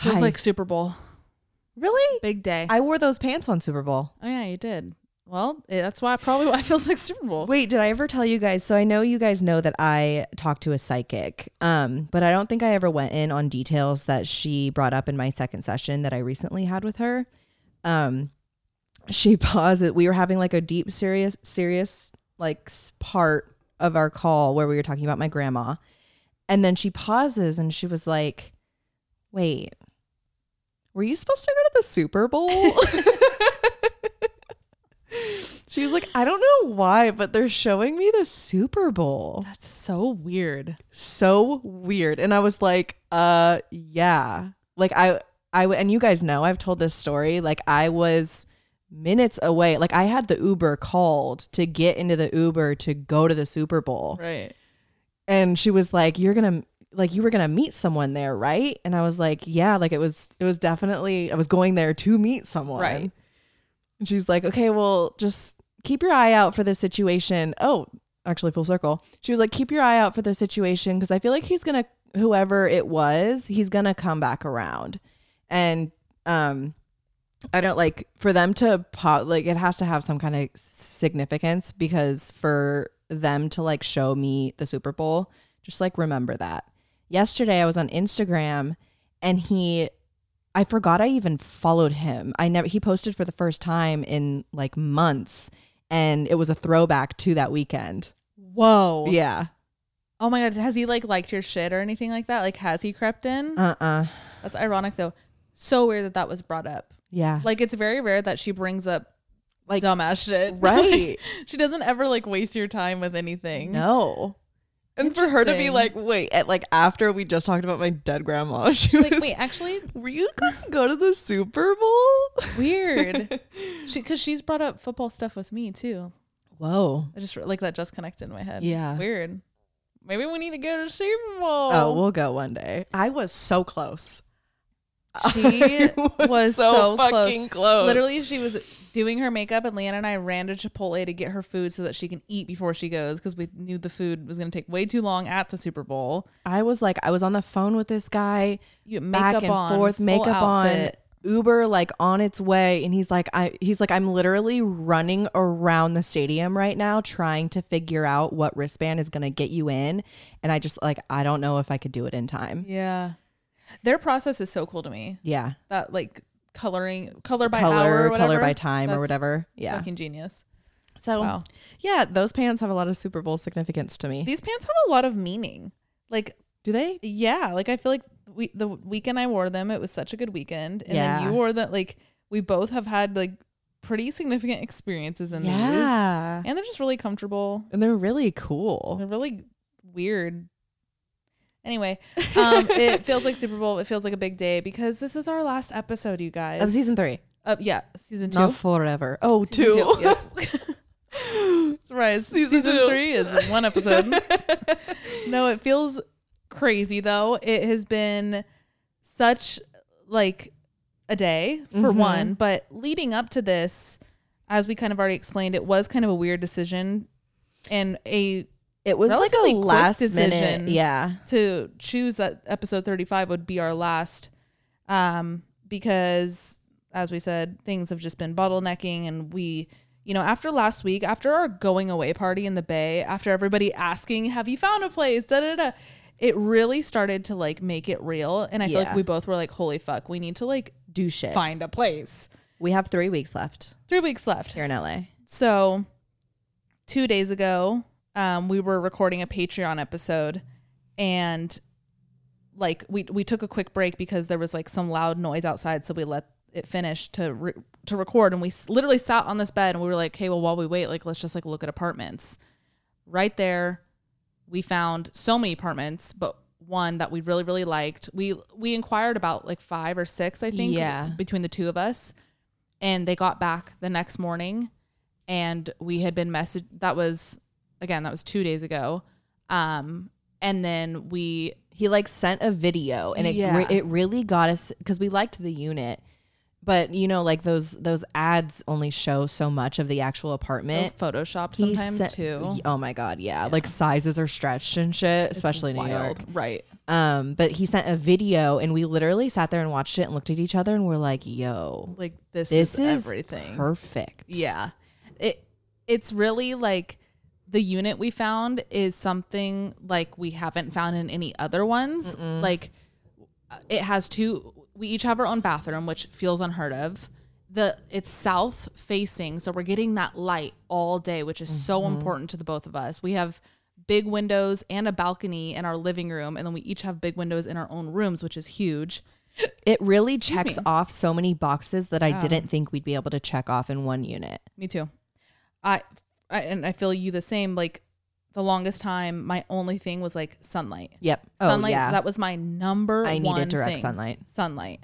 Feels Hi. like Super Bowl. really? Big day. I wore those pants on Super Bowl. oh yeah, you did. Well, eh, that's why probably why it feels like Super Bowl. Wait, did I ever tell you guys? So I know you guys know that I talked to a psychic, um, but I don't think I ever went in on details that she brought up in my second session that I recently had with her. Um, she paused. it. We were having like a deep, serious, serious like s- part of our call where we were talking about my grandma, and then she pauses and she was like, "Wait, were you supposed to go to the Super Bowl?" She was like, I don't know why, but they're showing me the Super Bowl. That's so weird. So weird. And I was like, uh, yeah. Like I, I, and you guys know I've told this story. Like I was minutes away. Like I had the Uber called to get into the Uber to go to the Super Bowl. Right. And she was like, you're going to, like you were going to meet someone there, right? And I was like, yeah, like it was, it was definitely, I was going there to meet someone. Right. And she's like, okay, well, just keep your eye out for this situation. Oh, actually, full circle. She was like, keep your eye out for the situation because I feel like he's gonna, whoever it was, he's gonna come back around. And um, I don't like for them to pop, like it has to have some kind of significance because for them to like show me the Super Bowl, just like remember that. Yesterday, I was on Instagram and he I forgot I even followed him. I never he posted for the first time in like months and it was a throwback to that weekend. Whoa. Yeah. Oh my god, has he like liked your shit or anything like that? Like has he crept in? Uh-uh. That's ironic though. So weird that that was brought up. Yeah. Like it's very rare that she brings up like dumbass shit. Right. she doesn't ever like waste your time with anything. no. And for her to be like, wait, at like after we just talked about my dead grandma, she She's was like, wait, actually, were you going to go to the Super Bowl? weird. she because she's brought up football stuff with me too. Whoa. I just like that just connected in my head. Yeah. Weird. Maybe we need to go to Super Bowl. Oh, we'll go one day. I was so close. She I was so close. fucking close. Literally, she was doing her makeup, and Leanna and I ran to Chipotle to get her food so that she can eat before she goes because we knew the food was going to take way too long at the Super Bowl. I was like, I was on the phone with this guy. You back and on, forth, makeup outfit. on, Uber like on its way, and he's like, I he's like, I'm literally running around the stadium right now trying to figure out what wristband is gonna get you in, and I just like, I don't know if I could do it in time. Yeah, their process is so cool to me. Yeah, That like coloring, color by color, hour, or color by time or whatever. Yeah. fucking genius. So Wow. yeah, those pants have a lot of Super Bowl significance to me. These pants have a lot of meaning. Like do they? Yeah, like I feel like we the weekend I wore them, it was such a good weekend, and then you wore that. Like we both have had like pretty significant experiences in these, Yeah, and they're just really comfortable. and they're really cool. They're really weird. Anyway, um, it feels like Super Bowl. It feels like a big day because this is our last episode, you guys. Of season three, Uh, yeah, season two. not forever. Oh, Season two. Yes. Surprise. Season Season, two. three is one episode. no, it feels crazy though. It has been such like a day for Mhm. one, but leading up to this, as we kind of already explained, it was kind of a weird decision and a It was like a last decision. minute. Yeah. to choose that episode 35 would be our last um because as we said things have just been bottlenecking and we you know after last week after our going away party in the bay after everybody asking have you found a place da da da it really started to like make it real and i feel like we both were like holy fuck we need to like Do shit. find a place We have three weeks left three weeks left here in LA. so, two days ago, um, we were recording a Patreon episode, and like we we took a quick break because there was like some loud noise outside, so we let it finish to re- to record, and we s- literally sat on this bed and we were like, "Okay, well, while we wait, like let's just like look at apartments." Right there, we found so many apartments, but one that we really really liked. We we inquired about like five or six, I think, Yeah. between the two of us, and they got back the next morning and we had been messaged that was again that was two days ago um and then we He like sent a video and it Yeah. re- it really got us because we liked the unit but you know, like those those ads only show so much of the actual So apartment. Photoshop He sometimes sent- too. Oh my god, yeah. Like sizes are stretched and shit, especially in New York. wild. Right. Um, but he sent a video and we literally sat there and watched it and looked at each other and we're like, yo, Like this, this is, is everything. perfect. Yeah. It it's really like the unit we found is something like we haven't found in any other ones. Like uh, it has two we each have our own bathroom, which feels unheard of. The it's south facing, so we're getting that light all day, which is so important to the both of us. We have big windows and a balcony in our living room, and then we each have big windows in our own rooms, which is huge. It really Excuse checks me. off so many boxes that I didn't think we'd be able to check off in one unit. Me too. I, I and I feel you the same. Like the longest time, my only thing was like sunlight. Yep. Oh, sunlight. oh yeah. That was my number I needed direct thing. sunlight. Sunlight.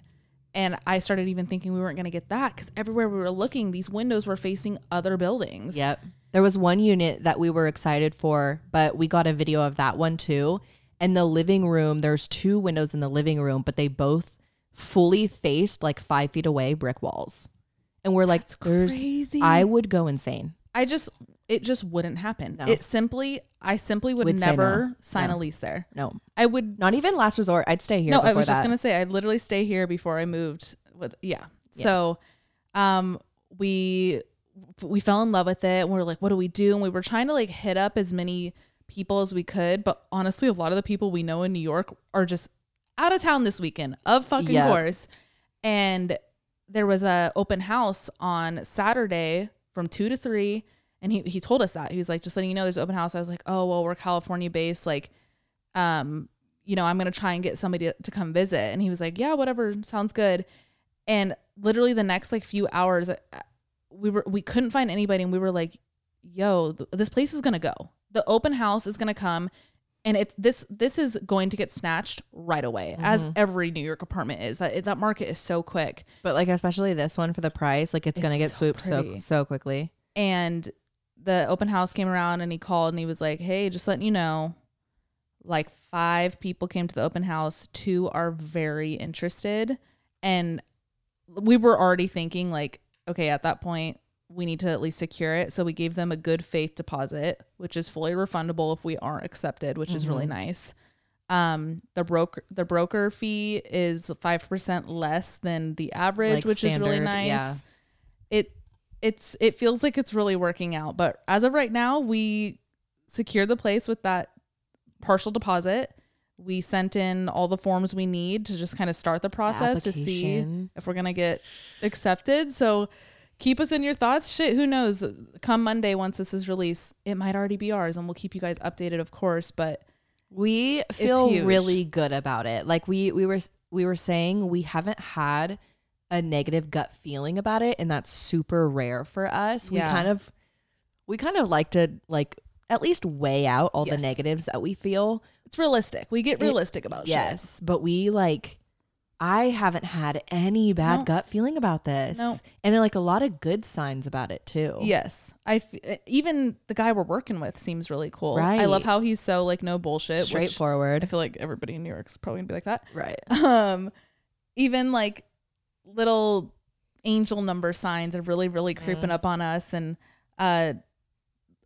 And I started even thinking we weren't going to get that because everywhere we were looking, these windows were facing other buildings. Yep. There was one unit that we were excited for, but we got a video of that one too. And the living room, there's two windows in the living room, but they both fully faced like five feet away brick walls. And we're like, crazy. I would go insane. I just, it just wouldn't happen. No. It simply, I simply would, Would never no. sign No. a lease there. No, I would not even last resort. I'd stay here. no, I was just gonna say I'd literally stay here before I moved with yeah. So um we we fell in love with it and we are like, what do we do? And we were trying to like hit up as many people as we could, but honestly, a lot of the people we know in New York are just out of town this weekend, of fucking Yep. course. And there was a open house on Saturday from two to three. And he, he told us that. He was like, just letting you know there's an open house. I was like, oh, well, we're California based. Like, um, you know, I'm going to try and get somebody to, to come visit. And he was like, yeah, whatever. Sounds good. And literally the next like few hours, uh, we were, we couldn't find anybody. And we were like, yo, th- this place is going to go. The open house is going to come. And it this this is going to get snatched right away, as every New York apartment is. That that market is so quick. But like, especially this one for the price, like it's, gonna get so swooped so so quickly. and the open house came around and he called and he was like hey just letting you know like five people came to the open house. Two are very interested. And we were already thinking like okay at that point we need to at least secure it. So we gave them a good faith deposit which is fully refundable if we aren't accepted which is really nice. Um the broker the broker fee is 5% less than the average Like which is really nice yeah. it it's it feels like it's really working out but as of right now we secured the place with that partial deposit. We sent in all the forms we need to just kind of start the process to see if we're gonna get accepted. So keep us in your thoughts. Shit who knows? Come monday once this is released it might already be ours and we'll keep you guys updated of course but We feel really good about it. Like we we were we were saying we haven't had a negative gut feeling about it and that's super rare for us. Yeah. We kind of we kind of like to like at least weigh out all Yes. the negatives that we feel. it's realistic we get It- realistic about shit Yes, but we like I haven't had any bad No. gut feeling about this. No. And like a lot of good signs about it too. Yes, I f- even the guy we're working with seems really cool. right I love how he's so like no bullshit. Straightforward. I feel like everybody in New York's probably gonna be like that. right. Um, even like little angel number signs are really really creeping Mm. up on us. And uh,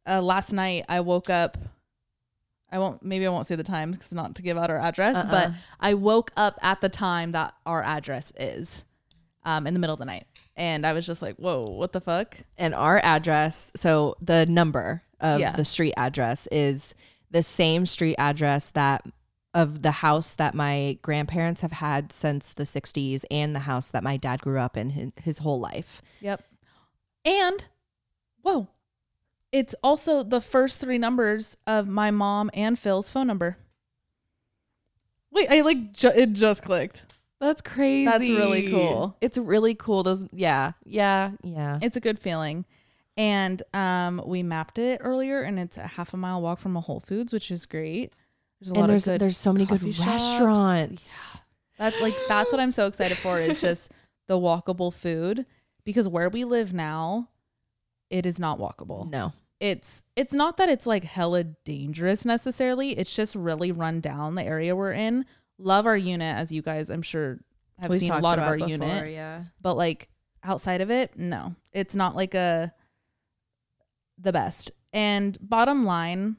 uh, last night I woke up. I won't. Maybe I won't say the time because not to give out our address. Uh-uh. But I woke up at the time that our address is, um, in the middle of the night, and I was just like, "Whoa, what the fuck?" and our address so the number of Yeah. the street address is the same street address that of the house that my grandparents have had since the 60s and the house that my dad grew up in his, his whole life Yep. And whoa, it's also the first three numbers of my mom and Phil's phone number. Wait, I like ju- it just clicked. that's crazy That's really cool. it's really cool those yeah yeah yeah It's a good feeling. And um, we mapped it earlier, and it's a half a mile walk from a Whole Foods, which is great. There's and there's there's so many good shops. restaurants That's like that's what I'm so excited for is just the walkable food because where we live now, it is not walkable. no it's it's not that it's like hella dangerous necessarily. It's just really run down the area we're in. Love our unit, as you guys I'm sure have We've seen a lot of our before, unit. Yeah. But like outside of it, no. It's not like a the best. And bottom line,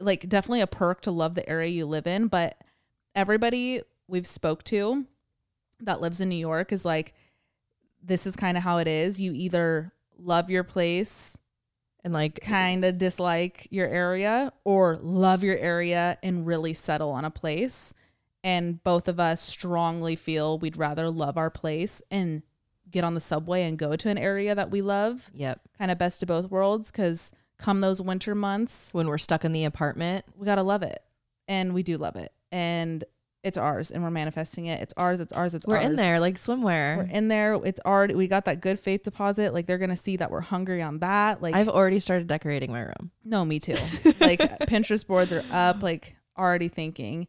like definitely a perk to love the area you live in, but everybody we've spoke to that lives in New York is like this is kind of how it is. You either love your place, And like kind of dislike your area, or love your area and really settle on a place. And both of us strongly feel we'd rather love our place and get on the subway and go to an area that we love, Yep. kind of best of both worlds. Because come those winter months, When we're stuck in the apartment. we gotta love it, and we do love it, and it's ours, and we're manifesting it. It's ours. It's ours. It's ours. We're ours. in there like swimwear. We're in there. It's already. We got that good faith deposit. Like they're gonna see that we're hungry on that. Like I've already started decorating my room. no, me too. like Pinterest boards are up, like already thinking.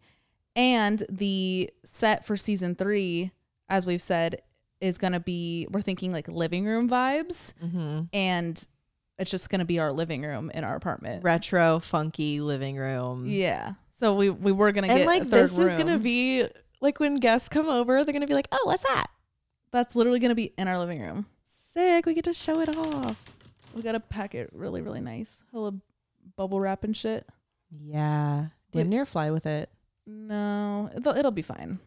And the set for season three, as we've said, is going to be, we're thinking like living room vibes. Mm-hmm. And it's just going to be our living room in our apartment. Retro, funky living room. Yeah. So we, we were going to And get like this room. is gonna be like when guests come over, they're gonna be like, "Oh, what's that? That's literally going to be in our living room. Sick! We get to show it off." We got to pack it really, really nice. Hella bubble wrap and shit. Yeah, damn near fly with it. No, it'll, it'll be fine.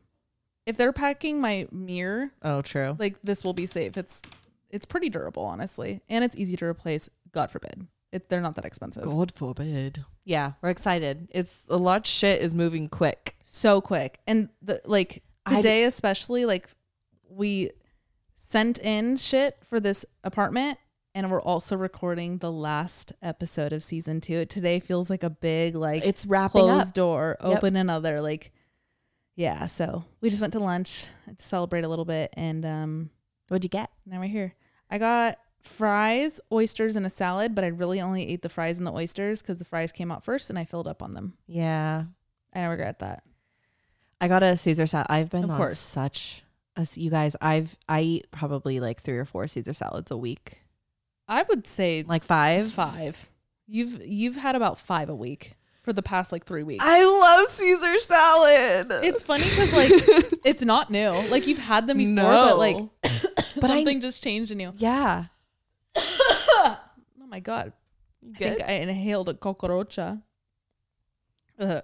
If they're packing my mirror, Oh, true. like this will be safe. It's it's pretty durable, honestly, and it's easy to replace. God forbid, it, they're not that expensive. God forbid. Yeah, we're excited. It's a lot. Of shit is moving quick. So quick, and the like d- today especially, like we sent in shit for this apartment, and we're also recording the last episode of season two. Today feels like a big like It's wrapping closed up. door, Yep. open another like. Yeah, so we just went to lunch to celebrate a little bit, and um, What'd you get? Now we're here. I got fries, oysters, and a salad, but I really only ate the fries and the oysters because the fries came out first and I filled up on them. Yeah, And I regret that. I got a Caesar salad. I've been Of on course. such a you guys. I've I eat probably like three or four Caesar salads a week. I would say Like five. five. You've you've had about five a week for the past like three weeks. I love Caesar salad. it's funny because like it's not new. Like you've had them before, but like But I- something just changed in you. yeah. Oh my god! I Good. think I inhaled a cockroacha. Ugh,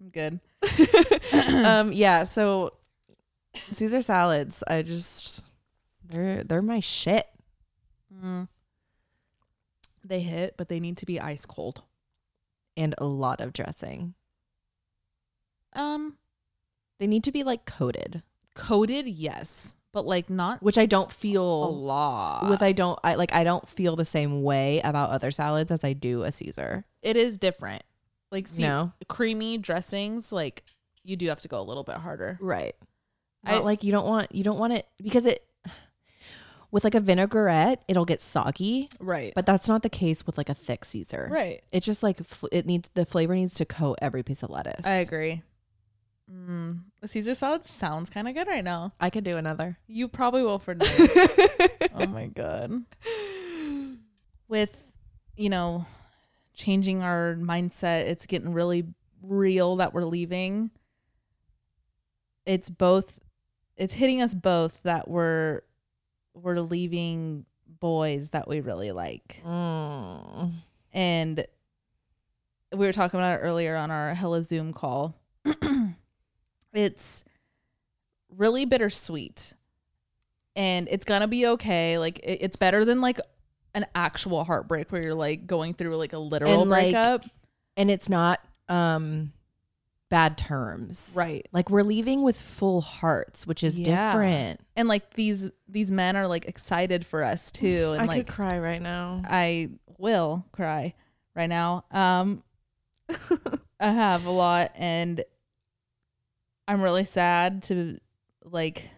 I'm good. um yeah, so Caesar salads, I just they're they're my shit. Mm. They hit, but they need to be ice cold. And a lot of dressing. Um, They need to be like coated, coated, yes, but like not which I don't feel a lot. with I don't I like I don't feel the same way about other salads as I do a Caesar. it is different. Like, see, no. creamy dressings, like you do have to go a little bit harder. Right. I- like you don't want you don't want it because it with like a vinaigrette, it'll get soggy, Right. but that's not the case with like a thick Caesar. right. It's just like it needs the flavor needs to coat every piece of lettuce. I agree. Mm, a Caesar salad sounds kind of good right now. I could do another. You probably will for dinner. oh my god. With, you know, changing our mindset, it's getting really real that we're leaving. It's both it's hitting us both that we're we're leaving boys that we really like. Mm. And we were talking about it earlier on our Hella Zoom call. it's really bittersweet. And it's gonna be okay. Like it, it's better than like an actual heartbreak where you're like going through like a literal And, like, breakup. And it's not um bad terms. Right. Like we're leaving with full hearts, which is Yeah. different. And like these these men are like excited for us too. And like cry right now. I will cry right now. Um I have a lot and I'm really sad to like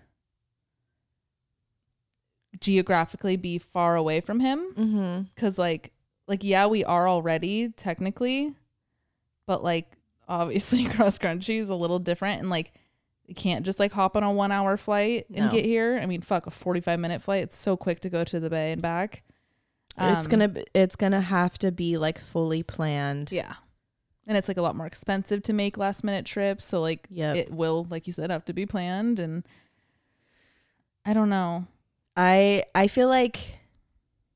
geographically be far away from him Mm-hmm. cuz like like yeah, we are already technically but like obviously cross country is a little different and like you can't just like hop on a 1 hour flight and No. get here. I mean, fuck, a 45 minute flight. It's so quick to go to the bay and back. it's Um, gonna it's gonna have to be like fully planned. Yeah. And it's like a lot more expensive to make last minute trips. So like Yep. it will, like you said, have to be planned. And I don't know. I I feel like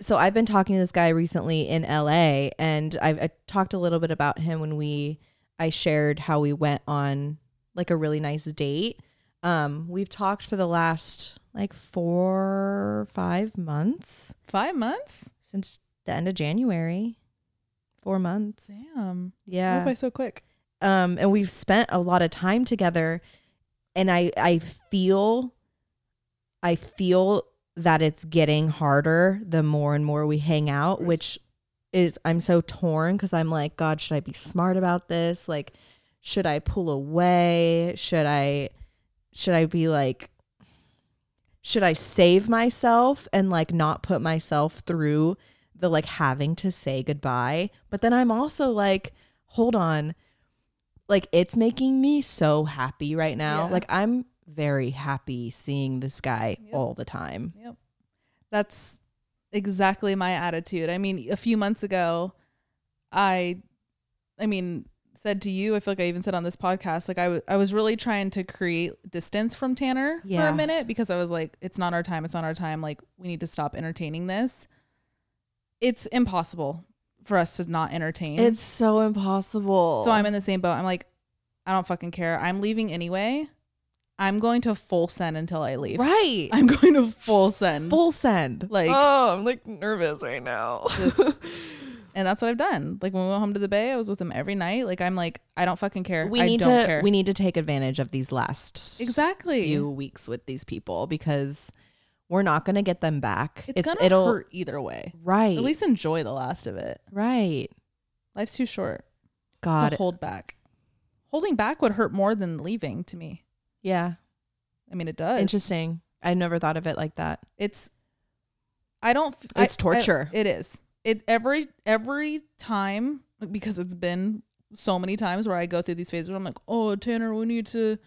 so I've been talking to this guy recently in LA and I've I talked a little bit about him when we I shared how we went on like a really nice date. Um we've talked for the last like 4 5 months Five months? since the end of January. 4 months. Damn. Yeah. Why so quick? um and we've spent a lot of time together and i i feel i feel that it's getting harder the more and more we hang out which is i'm so torn because i'm like god should i be smart about this like should i pull away should i should i be like should i save myself and like not put myself through the like having to say goodbye but then i'm also like hold on like it's making me so happy right now. Yeah. Like I'm very happy seeing this guy Yep. all the time. Yep. That's exactly my attitude. I mean, a few months ago, I, I mean, said to you, I feel like I even said on this podcast, like I, w- I was really trying to create distance from Tanner for a minute because I was like, it's not our time. It's not our time. Like, we need to stop entertaining this. It's impossible for us to not entertain. It's so impossible. So I'm in the same boat. I'm like, I don't fucking care. I'm leaving anyway. I'm going to full send until I leave. right. I'm going to full send. full send. Like- oh, I'm like nervous right now. Just- and that's what I've done. Like when we went home to the Bay, I was with him every night. Like I'm like, I don't fucking care. we I need don't to care. we need to take advantage of these last exactly. few weeks with these people because we're not going to get them back. it's, gonna it'll hurt either way. right. At least enjoy the last of it. right. Life's too short God. to hold back. Holding back would hurt more than leaving to me. yeah. I mean, it does. Interesting. I never thought of it like that. It's. I don't. f- I- It's torture. I- it is. It every every time because it's been so many times where I go through these phases where I'm like, oh Tanner, we need to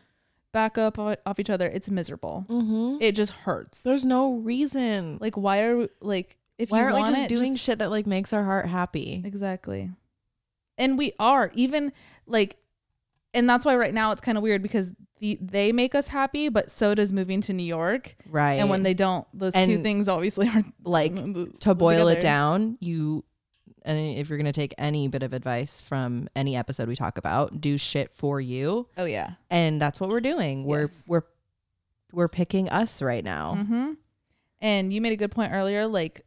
back up off each other. It's miserable. Mm-hmm. It just hurts. There's no reason. Like why are we, like if Why you aren't we just it, doing shit that like makes our heart happy? exactly? And we are even like, and that's why right now it's kind of weird because the they make us happy, but so does moving to New York. Right. And when they don't, those two things obviously aren't like to boil together. it down, you and if you're gonna take any bit of advice from any episode we talk about, do shit for you. Oh yeah. And that's what we're doing. We're Yes. we're we're picking us right now. Mm-hmm. And you made a good point earlier. Like,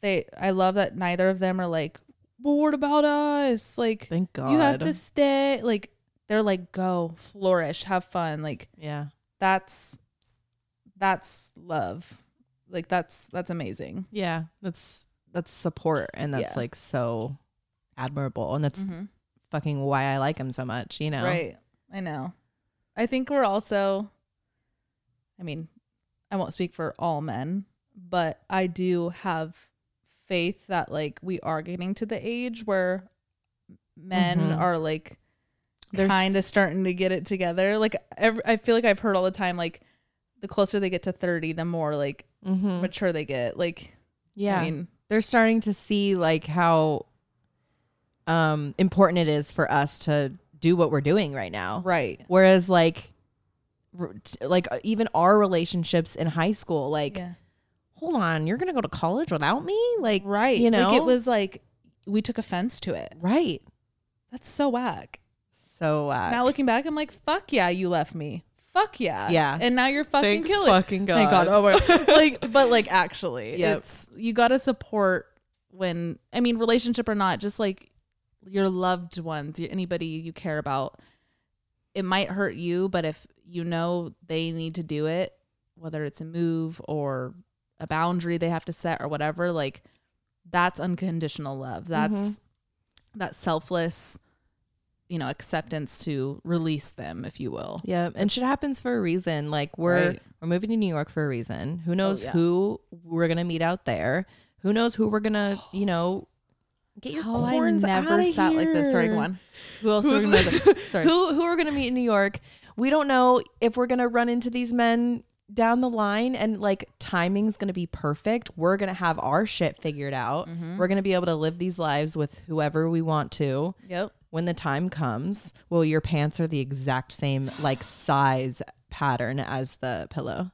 they, I love that neither of them are like, well, what about us? Like, Thank God. you have to stay. Like, they're like, go, flourish, have fun. Like, Yeah. that's, that's love. Like, that's, that's amazing. Yeah. That's that's support and that's Yeah. like so admirable. And that's Mhm. fucking why I like him so much, you know? Right. I know. I think we're also, I mean, I won't speak for all men, but I do have faith that like we are getting to the age where men Mhm. are like they're kind of starting to get it together. Like every, I feel like I've heard all the time like the closer they get to 30, the more like Mhm. mature they get. Like Yeah. I mean, they're starting to see like how um important it is for us to do what we're doing right now. right. Whereas like r- t- like uh, even our relationships in high school like Yeah. hold on, you're going to go to college without me? Like Right. you know? like it was like we took offense to it. right. That's so whack. So uh now looking back, I'm like, fuck yeah, you left me. Fuck yeah. Yeah. And now you're fucking thank killing. fucking God. Thank God. Oh my like but like actually. Yep. It's you gotta support when I mean, relationship or not, just like your loved ones, anybody you care about. It might hurt you, but if you know they need to do it, whether it's a move or a boundary they have to set or whatever, like that's unconditional love. That's Mhm. that selfless, you know, acceptance to release them, if you will. Yeah, and shit happens for a reason. Like we're Right. we're moving to New York for a reason. Who knows yeah. who we're gonna meet out there? Who knows who we're gonna, you know, get your Oh, corns I never sat like this. Sorry, go on. Who else? Who's- are we gonna- Sorry. who who are gonna meet in New York? We don't know if we're gonna run into these men down the line and like timing's gonna be perfect. We're gonna have our shit figured out. Mm-hmm. We're gonna be able to live these lives with whoever we want to. Yep. When the time comes, well, your pants are the exact same like size pattern as the pillow.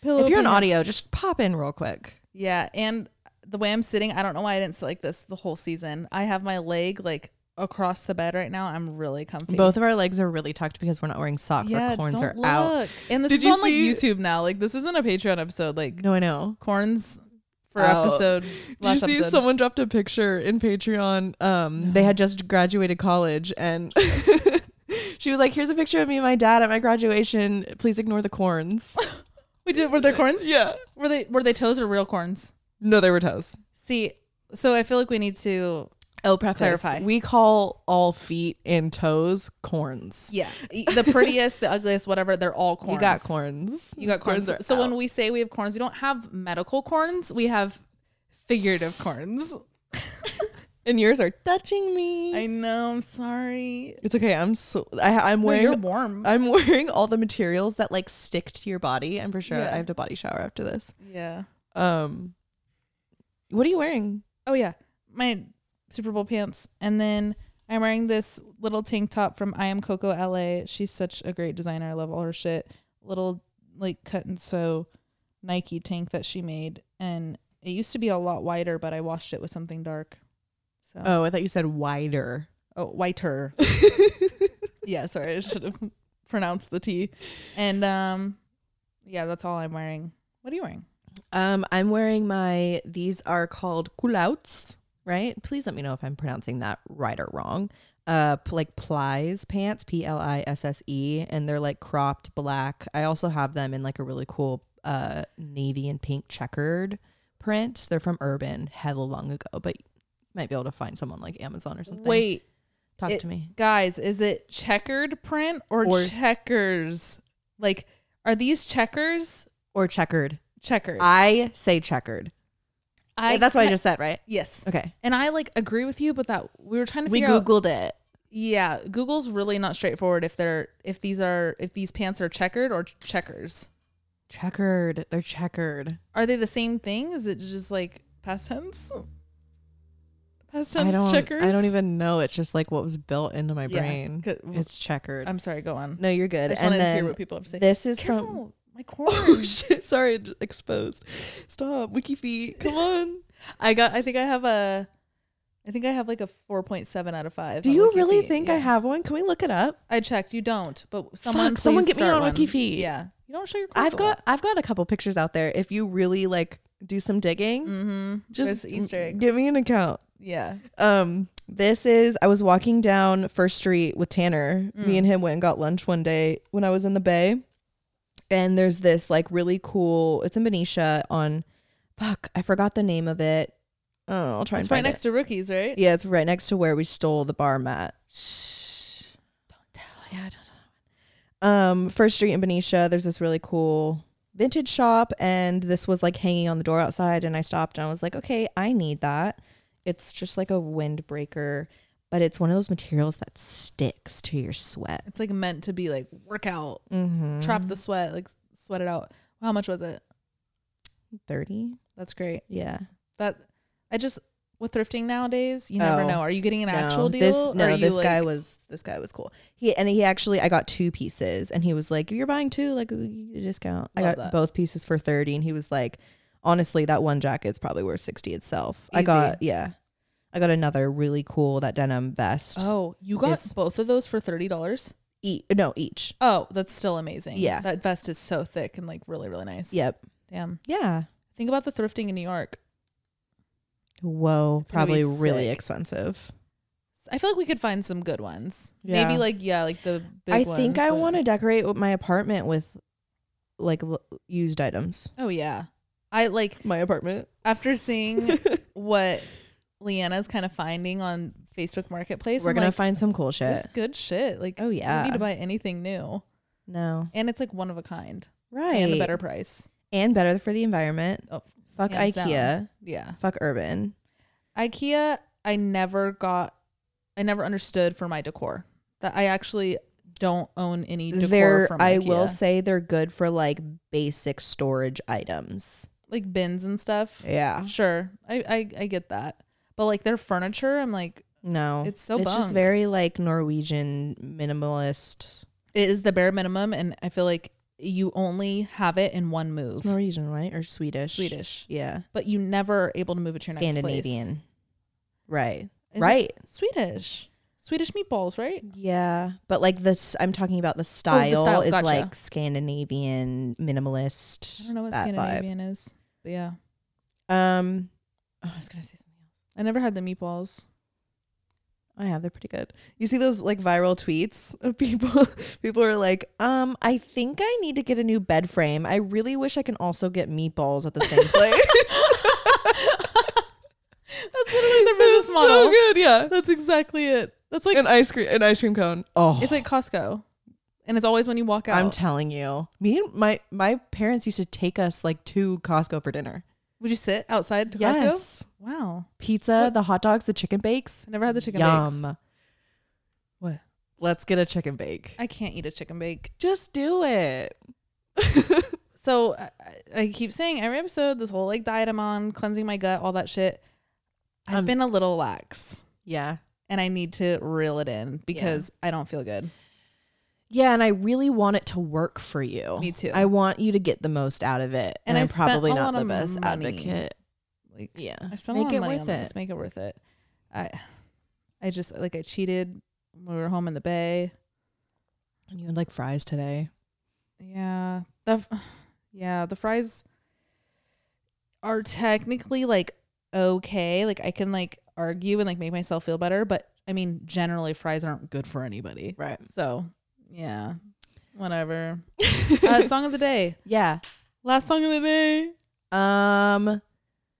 Pillow if you're on audio, just pop in real quick. Yeah, and the way I'm sitting, I don't know why I didn't sit like this the whole season. I have my leg like across the bed right now. I'm really comfy. Both of our legs are really tucked because we're not wearing socks. yeah, our corns don't are look. out. And this Did is on like see- YouTube now. Like this isn't a Patreon episode. Like No, I know. corns for Oh. episode Did you see episode. someone dropped a picture in Patreon? Um, they had just graduated college, and she was like, "Here's a picture of me and my dad at my graduation. Please ignore the corns." we did were there corns? yeah. Were they were they toes or real corns? No, they were toes. See, so I feel like we need to Oh, preface. Clarify. We call all feet and toes corns. yeah the prettiest, the ugliest, whatever. They're all corns. You got corns. You got corns. are so out. when we say we have corns, we don't have medical corns. We have figurative corns. and yours are touching me. I know. I'm sorry. it's okay. I'm so I, I'm No, wearing you're warm. I'm wearing all the materials that like stick to your body. I'm for sure. Yeah. I have to body shower after this. yeah. Um, what are you wearing? Oh yeah, my Super Bowl pants, and then I'm wearing this little tank top from I Am Coco LA. She's such a great designer. I love all her shit. Little like cut and sew Nike tank that she made, and it used to be a lot wider, but I washed it with something dark. So Oh, I thought you said wider. oh whiter. yeah, sorry, I should have pronounced the T. And um, yeah, that's all I'm wearing. What are you wearing? Um, I'm wearing my. These are called culouts, right? Please let me know if I'm pronouncing that right or wrong. Uh, like plissé pants, P L I S S E, and they're like cropped black. I also have them in like a really cool uh navy and pink checkered print. They're from Urban, hella long ago, but you might be able to find someone like Amazon or something. Wait, talk it- to me. guys, is it checkered print or, Or- checkers? Like, are these checkers? Or checkered. Checkers. I say checkered. I That's what I just said, right? yes. Okay. And I like agree with you, but that we were trying to We figure out. googled it. Yeah, Google's really not straightforward if they're if these are if these pants are checkered or checkers. Checkered. They're checkered. Are they the same thing? Is it just like past tense? Past I tense don't. checkers. I don't even know. It's just like what was built into my Yeah, brain. It's checkered. I'm sorry. Go on. no, you're I good. just And then hear what people have to say. this is from. My Oh corns. shit! Sorry, exposed. Stop, wiki feet. Come on. I got. I think I have a. I think I have like a four point seven out of five. Do you Wiki really Feet. think I have one? Can we look it up? I checked. You don't, but someone. Fuck, someone get me on Wiki one. Feet. Yeah, you don't show your. I've got. I've got a couple pictures out there. If you really like do some digging, Mm-hmm. just Just Easter eggs. give me an account. Yeah. Um, this is I was walking down First Street with Tanner. Me Mm. and him went and got lunch one day when I was in the Bay. And there's this like really cool it's in Benicia on fuck, I forgot the name of it. Oh, I'll try to. It's right next it. to rookies, right? Yeah, it's right next to where we stole the bar mat. Shh. Don't tell. Yeah, I don't know. um, First Street in Benicia, there's this really cool vintage shop, and this was like hanging on the door outside. And I stopped and I was like, okay, I need that. It's just like a windbreaker, but it's one of those materials that sticks to your sweat. It's like meant to be like workout, Mm-hmm. trap the sweat, like sweat it out. How much was it? 30. That's great. Yeah. That I just with thrifting nowadays, you never Oh, know. Are you getting an actual deal? This, or no, this guy was this guy was cool. He and he actually I got two pieces and he was like, If "You're buying two, like you a discount." I got that. both pieces for 30 and he was like, "Honestly, that one jacket's probably worth 60 itself." I got yeah. I got another really cool that denim vest. Oh, you got both of those for thirty dollars? E- no, each. Oh, that's still amazing. Yeah. That vest is so thick and like really, really nice. Yep. Damn. Yeah. Think about the thrifting in New York. Whoa, It's gonna be probably really sick. expensive. I feel like we could find some good ones. Yeah. Maybe like yeah, like the big I ones, think I but- want to decorate my apartment with like l- used items. Oh yeah. I like My apartment. after seeing what Leanna's kind of finding on Facebook Marketplace. We're I'm gonna like, find some cool shit. there's good shit. Like Oh yeah. don't need to buy anything new, no. and it's like one of a kind Right. and a better price. and better for the environment. Oh, Fuck IKEA. down. Yeah, Fuck Urban. IKEA. I never got. I never understood for my decor. That I actually don't own any decor They're from IKEA. I will say they're good for like basic storage items. like bins and stuff. Yeah. Sure, I, I I get that, but like their furniture, I'm like, No. It's so It's just very like Norwegian minimalist. it is the bare minimum, and I feel like you only have it in one move. It's Norwegian, right? Or Swedish? Swedish. Yeah. But you never are able to move it to your next place. Scandinavian. Right. Is right. Swedish. Swedish meatballs, right? Yeah. But like this, I'm talking about the style, style, is gotcha. like Scandinavian minimalist. I don't know what that vibe. Scandinavian is. But yeah. Um, oh, I was gonna say something. I never had the meatballs. I have. They're pretty good. You see those like viral tweets of people. people are like, um, I think I need to get a new bed frame. I really wish I can also get meatballs at the same place. That's literally their business It's model. So good, yeah. That's exactly it. That's like an ice cream, an ice cream cone. Oh, it's like Costco. And it's always when you walk out. I'm telling you. Me and my my parents used to take us like to Costco for dinner. Would you sit outside to Costco? Yes. Wow. Pizza, What? the hot dogs, the chicken bakes. I never had the chicken Yum. bakes. What? Let's get a chicken bake. I can't eat a chicken bake. Just do it. So I, I keep saying every episode, this whole like diet I'm on, cleansing my gut, all that shit. I've Um, been a little lax yeah. and I need to reel it in because I don't feel good. Yeah, and I really want it to work for you. Me too. I want you to get the most out of it. And And, I I'm probably not the best money. advocate. Like Yeah. I spent a Make lot it of money worth on this. it. Make it worth it. I I just like I cheated when we were home in the bay. And you had like fries today. Yeah. The yeah, the fries are technically like okay. Like I can like argue and like make myself feel better, but I mean generally fries aren't good for anybody. Right. So, yeah. Whatever. uh, song of the day. Yeah. Last song of the day. Um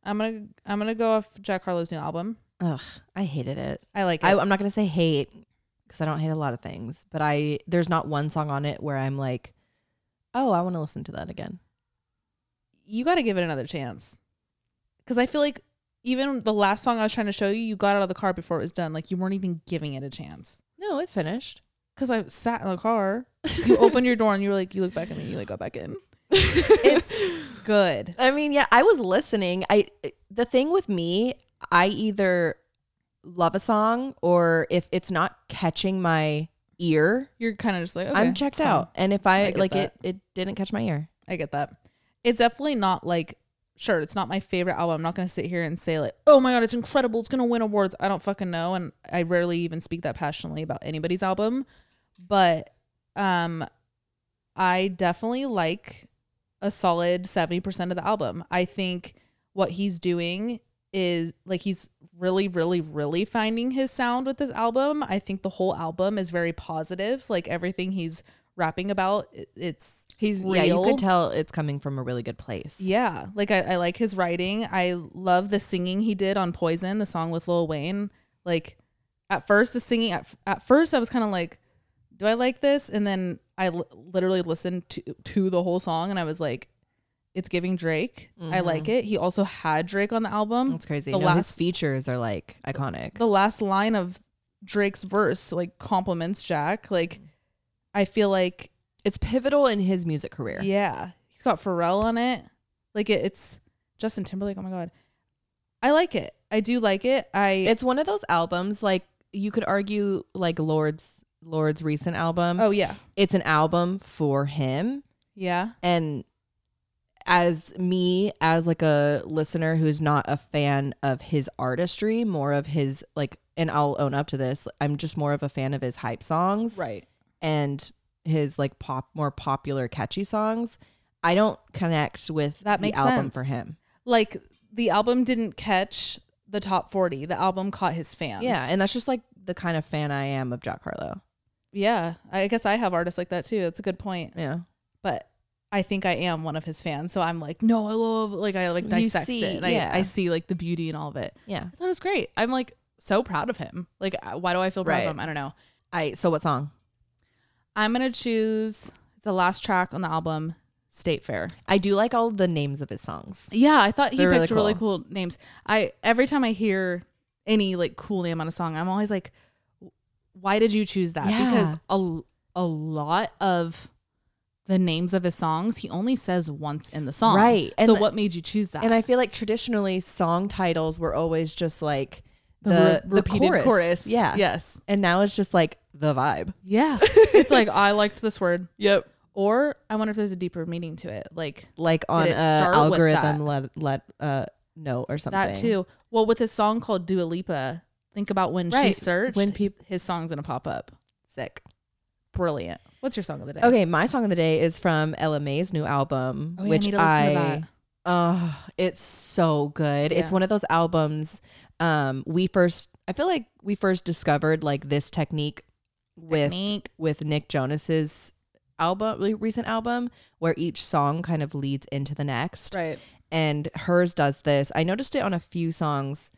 I'm going to I'm to go off Jack Harlow's new album. ugh, I hated it. I like it. I, I'm not gonna say hate because I don't hate a lot of things, but I there's not one song on it where I'm like, oh, I want to listen to that again. you got to give it another chance. Cuz I feel like even the last song I was trying to show you, you got out of the car before it was done. Like you weren't even giving it a chance. No, it finished. Cuz I sat in the car. You opened your door and you were like you look back at me, you like got back in. It's good. I mean, yeah, I was listening. I the thing with me, I either love a song or if it's not catching my ear, You're kind of just like okay, I'm checked out. And if I I, like that. it, it didn't catch my ear. I get that. It's definitely not like sure, it's not my favorite album. I'm not gonna sit here and say like, oh my god, it's incredible, it's gonna win awards. I don't fucking know, and I rarely even speak that passionately about anybody's album. But um I definitely like a solid 70% of the album. I think what he's doing is like he's really really really finding his sound with this album. I think the whole album is very positive. Like everything he's rapping about, it's He's yeah, you could tell it's coming from a really good place. yeah, like I, I like his writing. I love the singing he did on Poison, the song with Lil Wayne. Like at first, the singing at, at first I was kind of like, do I like this? And then I l- literally listened to to the whole song, and I was like, it's giving Drake. I mm-hmm. like it. He also had Drake on the album. That's crazy. The no, his last features are like iconic. the last line of Drake's verse like compliments Jack. Like mm. I feel like It's pivotal in his music career. Yeah, he's got Pharrell on it. Like it, it's Justin Timberlake. Oh my god, I like it. I do like it. I It's one of those albums like you could argue like Lorde's Lorde's recent album. oh yeah, It's an album for him yeah, and as me as like a listener who's not a fan of his artistry, more of his like and I'll own up to this, I'm just more of a fan of his hype songs right. and his like pop more popular catchy songs. I don't connect with That the album sense. for him. Like the album didn't catch the top forty. The album caught his fans. Yeah, and that's just like the kind of fan I am of Jack Harlow. Yeah. I guess I have artists like that too. That's a good point. Yeah. But I think I am one of his fans. So I'm like, no, I love like I like dissect see- it. And I, yeah. I see like the beauty and all of it. Yeah. that was great. I'm like so proud of him. Like, uh, why do I feel proud Right. of him? I don't know. I so what song? I'm gonna choose it's the last track on the album, State Fair. I do like all the names of his songs. Yeah, I thought he They're really picked really cool names. I every time I hear any like cool name on a song, I'm always like, why did you choose that? Yeah. Because a a lot of the names of his songs he only says once in the song. Right, so what made you choose that? And I feel like traditionally song titles were always just like the, re- the repeated chorus. Yeah. Yes. And now it's just like the vibe. Yeah. it's like I liked this word. Yep. Or I wonder if there's a deeper meaning to it, like Like on a algorithm let let uh know or something. that too. Well, with a song called Dua Lipa, think about when she searched, When his song's gonna pop up. Sick. Brilliant. What's your song of the day? Okay, my song of the day is from Ella Mai's new album, Oh, yeah, I which need to I, that. oh, it's so good. It's one of those albums. Um, we first, I feel like we first discovered like this technique with Technique. with Nick Jonas's album, recent album, where each song kind of leads into the next. Right. and hers does this. I noticed it on a few songs.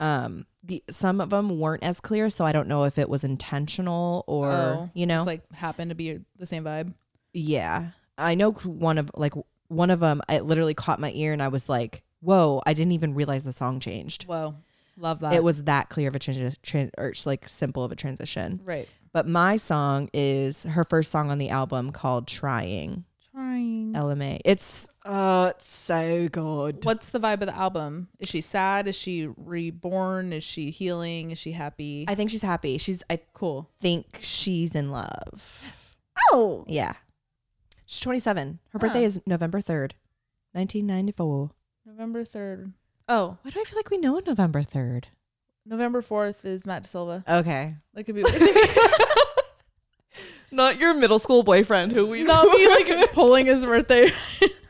Um, the some of them weren't as clear, so I don't know if it was intentional or oh, you know, just like happened to be the same vibe. yeah. I know one of like one of them. It literally caught my ear, and I was like, "Whoa!" I didn't even realize the song changed. Whoa, love that. It was that clear of a transition, tran- or like simple of a transition. right. But my song is her first song on the album called "Trying." Trying. Ella Mai. It's uh, it's so good. What's the vibe of the album? Is she sad? Is she reborn? Is she healing? Is she happy? I think she's happy. She's. I cool. think she's in love. Oh, Yeah. She's 27. Her Huh. birthday is November 3rd, 1994. November third. Oh, Why do I feel like we know November 3rd? November fourth is Matt Silva. Okay. That could be Not your middle school boyfriend who we not me like pulling his birthday.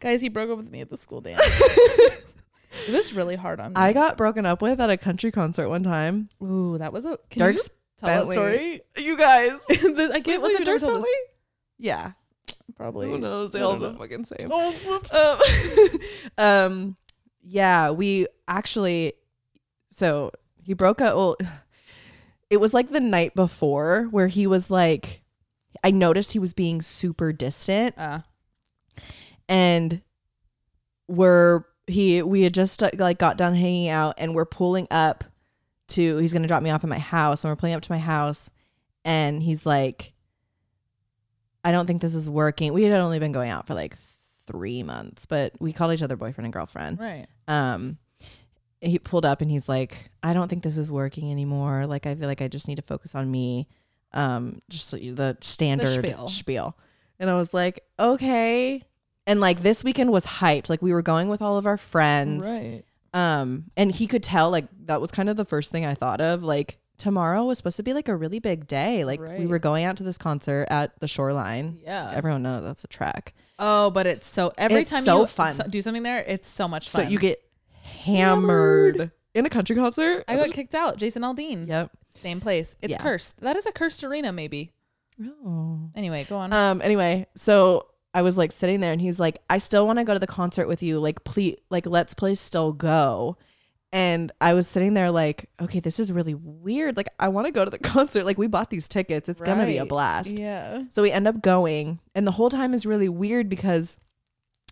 Guys, he broke up with me at the school dance. it was really hard on me. I got broken up with at a country concert one time. Ooh, that was a can Dark you tell that story. You guys. I can't was believe it you Dierks Bentley? Yeah. Probably. Who knows? They I all don't look know. fucking same. Oh, whoops. um, um yeah we actually so he broke up well it was like the night before where he was like i noticed he was being super distant Uh, and we're he we had just uh, like got done hanging out and we're pulling up to he's gonna drop me off at my house and we're pulling up to my house and he's like i don't think this is working. We had only been going out for like three months but we called each other boyfriend and girlfriend. Right. um he pulled up and he's like i don't think this is working anymore. Like i feel like i just need to focus on me. Um just the standard spiel. spiel. And i was like okay and like this weekend was hyped like we were going with all of our friends Right. um and he could tell like that was kind of the first thing i thought of like tomorrow was supposed to be like a really big day like we were going out to this concert at the shoreline Yeah. everyone knows that's a track oh, but it's so every It's time so you fun. do something there, it's so much fun. so you get hammered in a country concert I got kicked out. Jason Aldean. yep Same place. It's Yeah. cursed. That is a cursed arena, maybe. Oh. Anyway, go on. Um. Anyway, so I was like sitting there, and he was like, "I still want to go to the concert with you. Like, please, like, let's please still go." And I was sitting there like, "Okay, this is really weird. Like, I want to go to the concert. Like, we bought these tickets. It's gonna be a Right. blast." yeah. So we end up going, and the whole time is really weird because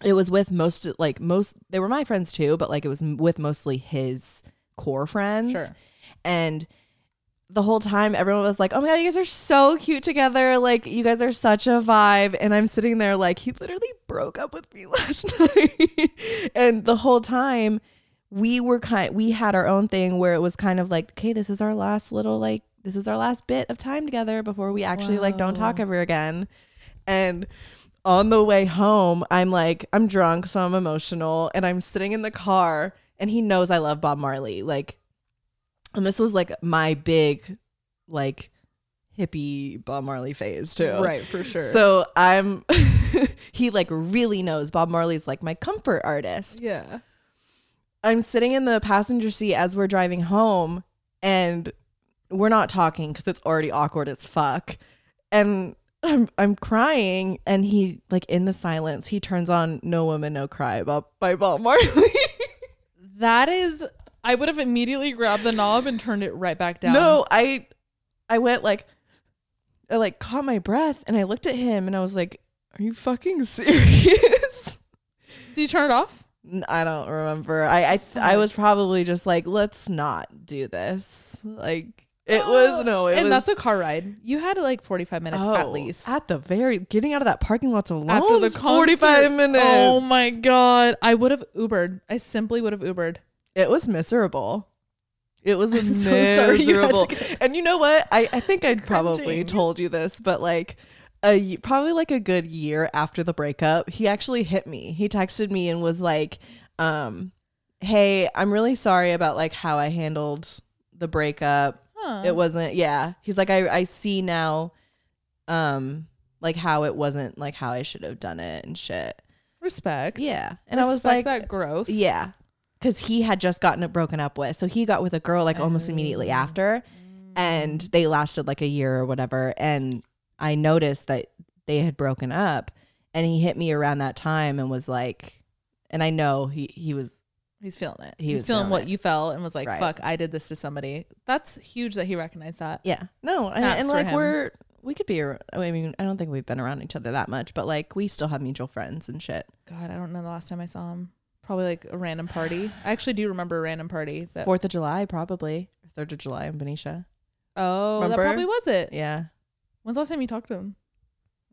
it was with most like most they were my friends too, but like it was m- with mostly his core friends. Sure. And the whole time everyone was like, "Oh my god, you guys are so cute together. Like you guys are such a vibe." And I'm sitting there like he literally broke up with me last night. and the whole time we were kind we had our own thing where it was kind of like, "Okay, this is our last little like this is our last bit of time together before we actually like don't talk ever again." And on the way home, I'm like, I'm drunk, so I'm emotional, and I'm sitting in the car, and he knows I love Bob Marley. Like, and this was like my big, like, hippie Bob Marley phase too. Right, for sure. So I'm, he like really knows Bob Marley's like my comfort artist. yeah. I'm sitting in the passenger seat as we're driving home and we're not talking because it's already awkward as fuck. And I'm I'm crying and he like in the silence he turns on No Woman No Cry about by Bob Marley. That is I would have immediately grabbed the knob and turned it right back down. no, I I went like I like caught my breath and I looked at him and I was like, Are you fucking serious? Did you turn it off? I don't remember. I I th- I was probably just like, let's not do this. Like it was no, it and was that's a car ride. You had like 45 minutes at Oh, least. At the very getting out of that parking lot alone After the 45 minutes. Oh my god. I would have Ubered. I simply would have Ubered. It was miserable. It was I'm so sorry you miserable. and you know what? I, I think I'd probably Cringing. told you this, but like a probably like a good year after the breakup, he actually hit me. He texted me and was like, um, "Hey, I'm really sorry about like how I handled the breakup. Huh. It wasn't yeah." He's like, "I I see now um like how it wasn't like how I should have done it and shit." respect. Yeah. And I was like, that growth. yeah. Cuz he had just gotten it broken up with. So he got with a girl like almost immediately Oh. after and they lasted like a year or whatever and I noticed that they had broken up and he hit me around that time and was like and I know he he was He's feeling it. He He's was feeling feeling what it. you felt and was like, Right. "Fuck, I did this to somebody." That's huge that he recognized that. yeah no and, Snaps and for like him. we're we could be ar- I mean I don't think we've been around each other that much but like we still have mutual friends and shit God, I don't know the last time I saw him. Probably like a random party. I actually do remember a random party. That, 4th of July probably or 3rd of July in Benicia oh, that probably was it. yeah When's the last time you talked to him?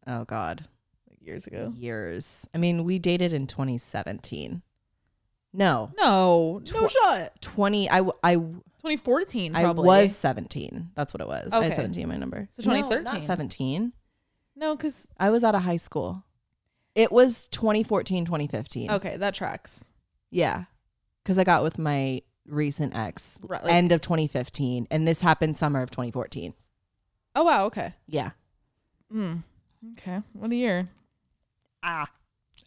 oh god Like years ago. years I mean we dated in 2017 no No, no Tw- shot. 20 I w- I 2014, I probably. was 17. That's what it was. I Okay. had 17 in my number. So No, 2013. not 17. no, because I was out of high school. It was 2014, 2015. okay, that tracks. Yeah. Because I got with my recent ex Right, like- end of 2015. And this happened summer of 2014. Oh wow, okay. Yeah. Mm. Okay, what a year. Ah.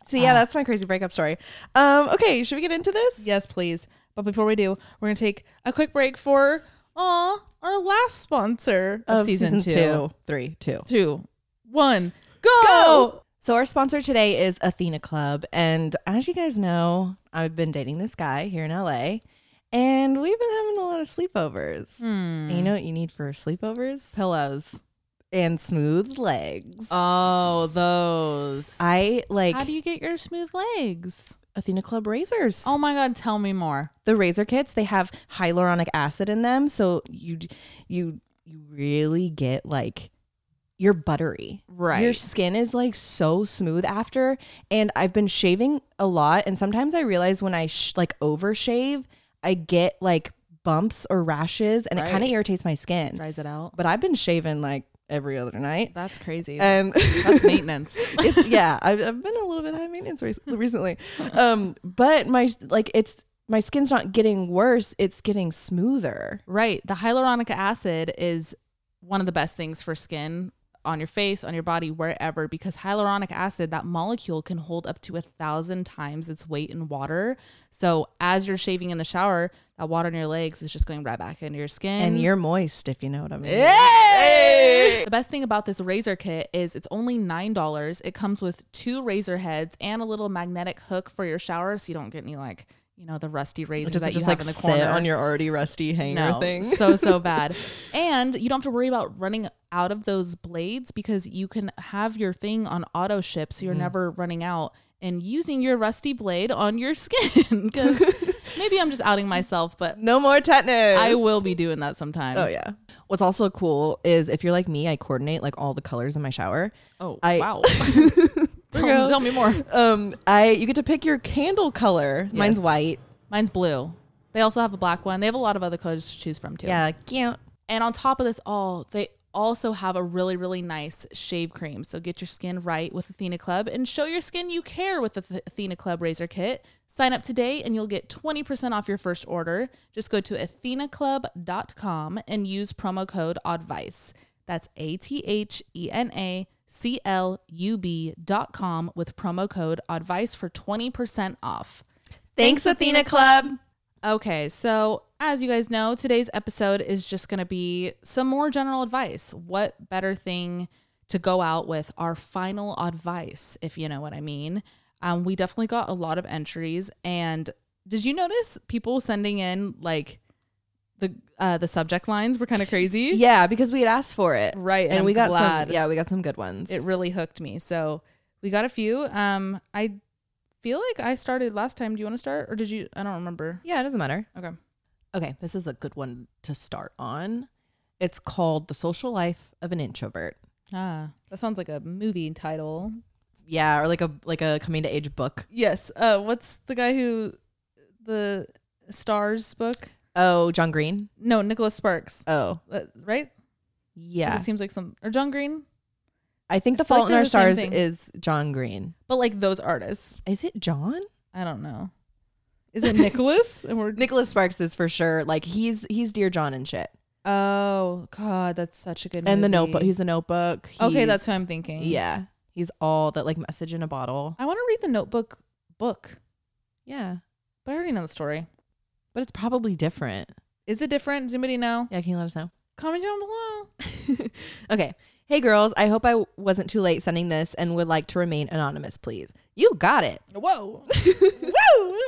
So yeah, Ah. that's my crazy breakup story. Um, okay, should we get into this? Yes, please. But before we do, we're gonna take a quick break for aw our last sponsor of, Of season, two. two. Three, two. Two, one, go. Go! So our sponsor today is Athena Club, and as you guys know, I've been dating this guy here in LA, and we've been having a lot of sleepovers. Hmm. And you know what you need for sleepovers? Pillows. And smooth legs. Oh, those. I like How do you get your smooth legs? Athena Club razors. Oh my god, tell me more. the razor kits they have hyaluronic acid in them, so you you you really get like you're buttery. Right. Your skin is like so smooth after. And I've been shaving a lot. And sometimes I realize when I sh- like overshave, I get like bumps or rashes and it kind of irritates my skin. Dries it out. But I've been shaving like every other night. That's crazy. And That's maintenance. it's, yeah, I've, I've been a little bit high maintenance rec- recently. Um, but my like it's my skin's not getting worse, it's getting smoother. Right. The hyaluronic acid is one of the best things for skin on your face, on your body, wherever, because hyaluronic acid, that molecule can hold up to a thousand times its weight in water. So as you're shaving in the shower, that water in your legs is just going right back into your skin. And you're moist, if you know what I mean. Hey! The best thing about this razor kit is it's only $9. It comes with two razor heads and a little magnetic hook for your shower so you don't get any like, you know, the rusty razors Does that it you just have like in the sit corner. on your already rusty hanger no, thing? so so bad. And you don't have to worry about running out of those blades because you can have your thing on auto ship so Mm. you're never running out and using your rusty blade on your skin because maybe I'm just outing myself, but no more tetanus. I will be doing that sometimes. Oh yeah. What's also cool is if you're like me, I coordinate like all the colors in my shower. Oh I- wow. Tell, tell me more. Um, I you get to pick your candle color. Mine's white. Mine's blue. They also have a black one. They have a lot of other colors to choose from too. Yeah, cute. And on top of this all, they also have a really, really nice shave cream. So get your skin right with Athena Club and show your skin you care with the Th- Athena Club Razor Kit. Sign up today and you'll get 20% off your first order. Just go to athenaclub.com and use promo code ADVICE. That's A T H E N A C L U B dot com with promo code ADVICE for 20% off. Thanks, Athena Club. Okay, so as you guys know, today's episode is just going to be some more general advice. What better thing to go out with our final advice, if you know what I mean? Um, we definitely got a lot of entries, and did you notice people sending in like the uh, the subject lines were kind of crazy? Yeah, because we had asked for it. Right, And, I'm we got glad. some yeah, we got some good ones. It really hooked me. So we got a few. Um, I feel like I started last time. Do you want to start, or did you? I don't remember. yeah, it doesn't matter. Okay. Okay, this is a good one to start on. It's called The Social Life of an Introvert. Ah, that sounds like a movie title. Yeah, or like a like a coming to age book. Yes. Uh, what's the guy who the Stars book? Oh, John Green. No, Nicholas Sparks. Oh, Uh, right? yeah. It seems like some or John Green. I think The feel like Fault in Our Stars thing. is John Green. But like those artists, Is it John? I don't know. Is it Nicholas? and we're Nicholas Sparks is for sure. Like he's he's Dear John and shit. oh god, that's such a good. And the. Notebook. He's the Notebook. okay. That's what I'm thinking. Yeah, he's all that like message in a bottle. I want to read the Notebook book, Yeah, but I already know the story. but it's probably different. Is it different? Does anybody know? Yeah, can you let us know? Comment down below. Okay. Hey girls, I hope I wasn't too late sending this and would like to remain anonymous, please. You got it. Whoa. Whoa.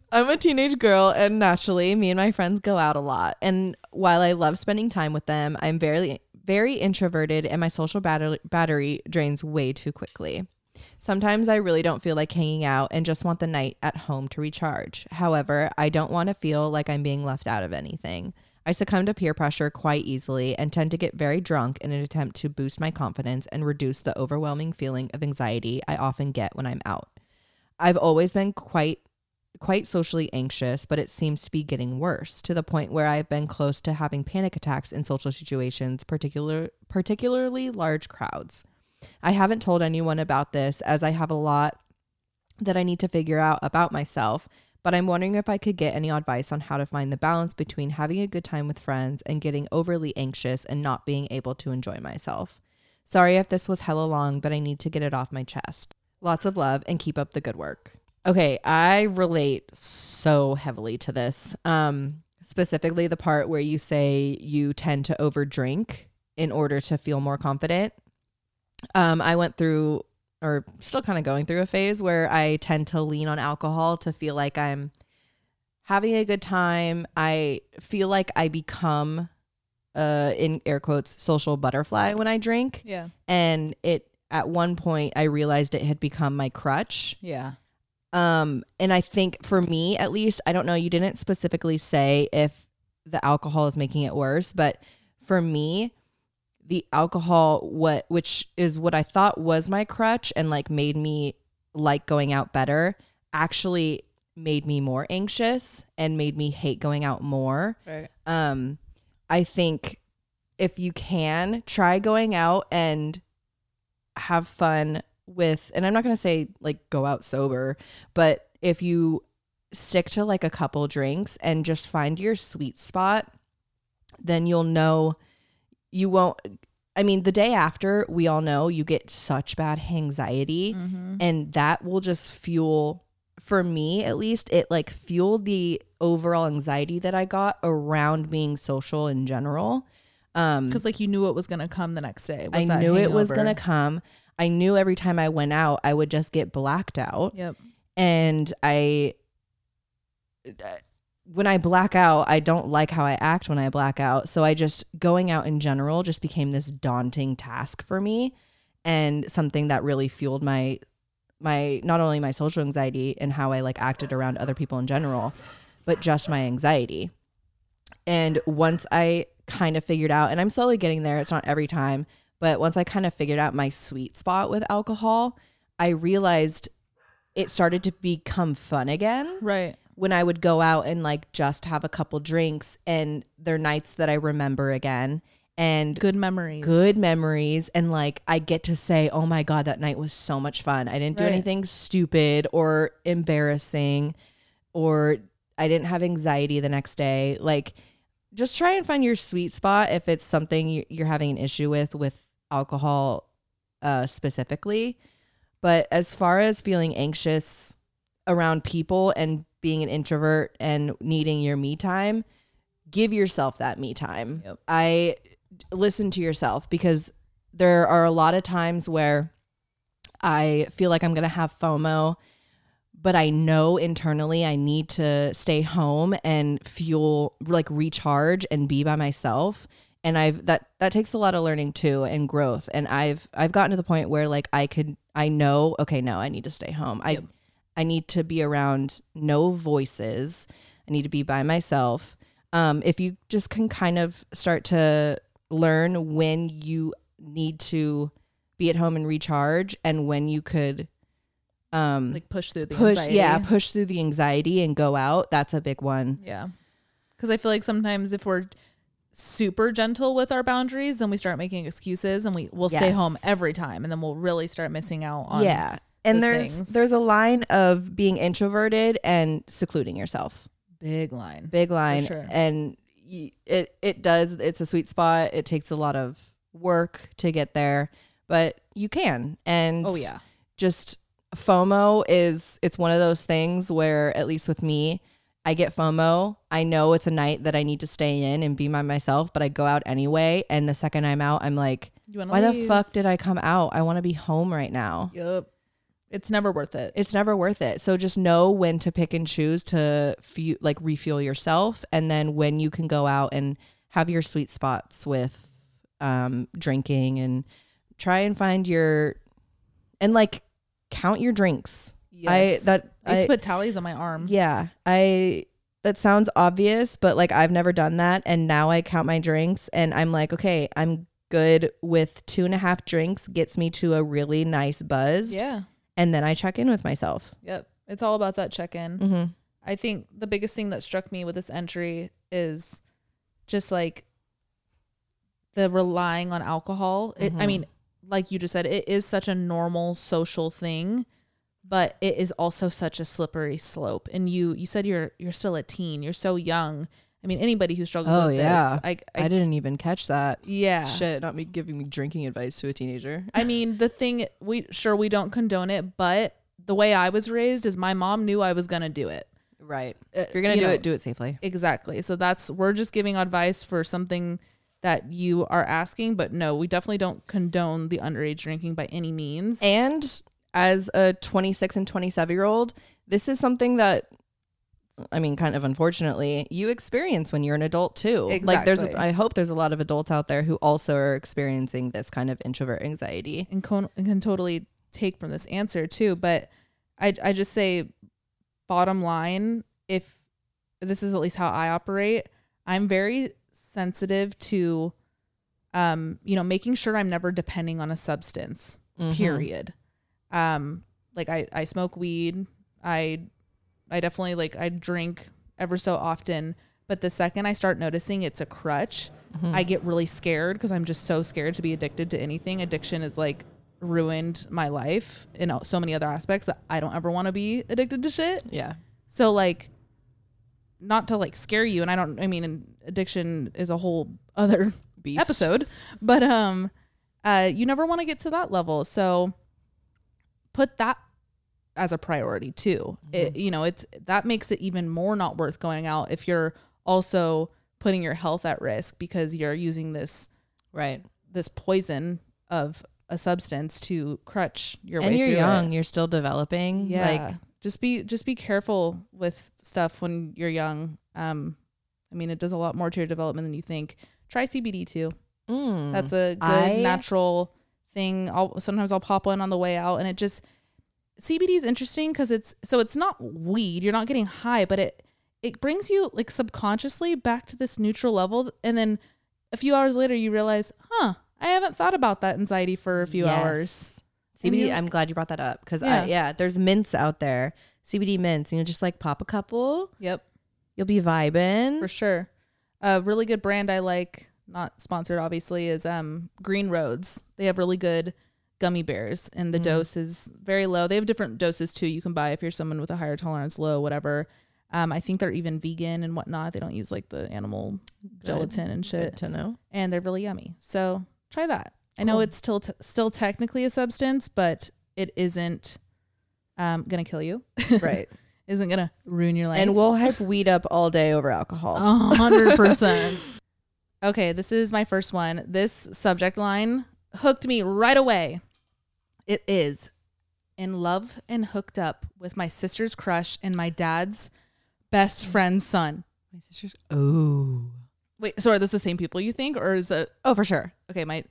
I'm a teenage girl, and naturally, me and my friends go out a lot. And while I love spending time with them, I'm very, very introverted, and my social battery, battery drains way too quickly. Sometimes I really don't feel like hanging out and just want the night at home to recharge. However, I don't want to feel like I'm being left out of anything. I succumb to peer pressure quite easily and tend to get very drunk in an attempt to boost my confidence and reduce the overwhelming feeling of anxiety I often get when I'm out. I've always been quite quite socially anxious, but it seems to be getting worse to the point where I've been close to having panic attacks in social situations, particular particularly large crowds. I haven't told anyone about this as I have a lot that I need to figure out about myself, but I'm wondering if I could get any advice on how to find the balance between having a good time with friends and getting overly anxious and not being able to enjoy myself. Sorry if this was hella long, but I need to get it off my chest. Lots of love and keep up the good work. Okay, I relate so heavily to this. Um specifically the part where you say you tend to overdrink in order to feel more confident. Um I went through or still kind of going through a phase where I tend to lean on alcohol to feel like I'm having a good time. I feel like I become uh in air quotes social butterfly when I drink yeah. and it at one point I realized it had become my crutch. Yeah. Um and I think for me at least I don't know you didn't specifically say if the alcohol is making it worse, but for me the alcohol what which is what I thought was my crutch and like made me like going out better actually made me more anxious and made me hate going out more Right. um i think if you can try going out and have fun with and i'm not going to say like go out sober but if you stick to like a couple drinks and just find your sweet spot then you'll know you won't i mean the day after we all know you get such bad anxiety Mm-hmm. and that will just fuel for me at least it like fueled the overall anxiety that i got around being social in general um Because like you knew it was gonna come the next day. Was i knew it was gonna come i knew every time i went out i would just get blacked out Yep. and i when i black out i don't like how i act when i black out. So i just going out in general just became this daunting task for me and something that really fueled my my not only my social anxiety and how i like acted around other people in general but just my anxiety. And once i kind of figured out and i'm slowly getting there it's not every time but once i kind of figured out my sweet spot with alcohol i realized it started to become fun again. Right. When I would go out and like just have a couple drinks and they're nights that I remember again and Good memories. good memories and like I get to say, "Oh my god, that night was so much fun. I didn't do Right. anything stupid or embarrassing or I didn't have anxiety the next day." Like just try and find your sweet spot if it's something you- you're having an issue with with alcohol uh specifically. But as far as feeling anxious around people and being an introvert and needing your me time, give yourself that me time. Yep. I listen to yourself because there are a lot of times where I feel like I'm going to have FOMO, but I know internally I need to stay home and fuel like recharge and be by myself. And I've that that takes a lot of learning too and growth. And I've I've gotten to the point where like I could I know okay no I need to stay home. Yep. I need to be around no voices. I need to be by myself. Um, if you just can kind of start to learn when you need to be at home and recharge and when you could um Like push through the push anxiety. yeah push through the anxiety and go out that's a big one Yeah. Because I feel like sometimes if we're super gentle with our boundaries, then we start making excuses and we will stay home every time and then we'll really start missing out on yeah. And there's things. there's a line of being introverted and secluding yourself. big line. Big line. sure. And y- it it does it's a sweet spot. It takes a lot of work to get there, but you can. And Oh yeah. just FOMO is it's one of those things where at least with me, I get FOMO. I know it's a night that I need to stay in and be by myself, but I go out anyway. And the second I'm out, I'm like, why the fuck did I come out? I want to be home right now. Yep. It's never worth it. It's never worth it. So just know when to pick and choose to like refuel yourself, and then when you can go out and have your sweet spots with um, drinking and try and find your and like count your drinks. Yes. I that I used I, to put tallies on my arm. yeah I that sounds obvious, but like I've never done that, and now I count my drinks, and I'm like, okay, I'm good with two and a half drinks gets me to a really nice buzz, Yeah. And then I check in with myself. Yep. It's all about that check in. Mm-hmm. I think the biggest thing that struck me with this entry is just like the relying on alcohol. It, I mean, like you just said, it is such a normal social thing, but it is also such a slippery slope. And you you said you're you're still a teen. You're so young. I mean, anybody who struggles Oh, with yeah. this, I, I, I didn't even catch that. yeah. Shit, not me giving me drinking advice to a teenager. I mean, the thing we sure we don't condone it, but the way I was raised is my mom knew I was gonna do it. Right. Uh, If you're gonna you do know, it, do it safely. Exactly. So that's we're just giving advice for something that you are asking, but no, we definitely don't condone the underage drinking by any means. And as a 26 and 27 year old, this is something that I mean, kind of unfortunately, you experience when you're an adult too. Like there's I hope there's a lot of adults out there who also are experiencing this kind of introvert anxiety. and con- can totally take from this answer too. But I I just say, bottom line, if this is at least how I operate, I'm very sensitive to, um, you know, making sure I'm never depending on a substance. Mhm. Period. Um, like I I smoke weed. I I definitely like I drink ever so often. But the second I start noticing it's a crutch, Mm-hmm. I get really scared because I'm just so scared to be addicted to anything. Addiction is like ruined my life in so many other aspects that I don't ever want to be addicted to shit. Yeah. So like not to like scare you and I don't I mean addiction is a whole other Beast. episode, but um uh you never want to get to that level. So put that as a priority too. It you know, it's that makes it even more not worth going out if you're also putting your health at risk because you're using this Right. this poison of a substance to crutch your and way you're through young, It. you're still developing. Yeah. Like just be just be careful with stuff when you're young. Um I mean it does a lot more to your development than you think. Try CBD too. mm, That's a good I- natural thing. I'll sometimes I'll pop one on the way out and it just CBD is interesting because it's so it's not weed. You're not getting high, but it it brings you like subconsciously back to this neutral level, and then a few hours later you realize, huh, I haven't thought about that anxiety for a few Yes. hours. CBD. I'm glad you brought that up because Yeah. yeah. yeah, there's mints out there, CBD mints, and you just like pop a couple, Yep, you'll be vibing. for sure. A really good brand I like, not sponsored obviously, is um Green Roads. They have really good gummy bears and the Mm. dose is very low. They have different doses too you can buy if you're someone with a higher tolerance, low, whatever. Um, I think they're even vegan and whatnot. They don't use like the animal gelatin and shit, Good to know. and they're really yummy. So try that. I know it's still t- still technically a substance, but it isn't um gonna kill you. Right. isn't gonna ruin your life. and we'll hype weed up all day over alcohol. Hundred percent. Okay, this is my first one. This subject line hooked me right away. It is in love and hooked up with my sister's crush and my dad's best friend's son. My sister's. Oh. Wait, so are those the same people you think, or is it Oh, for sure. okay? My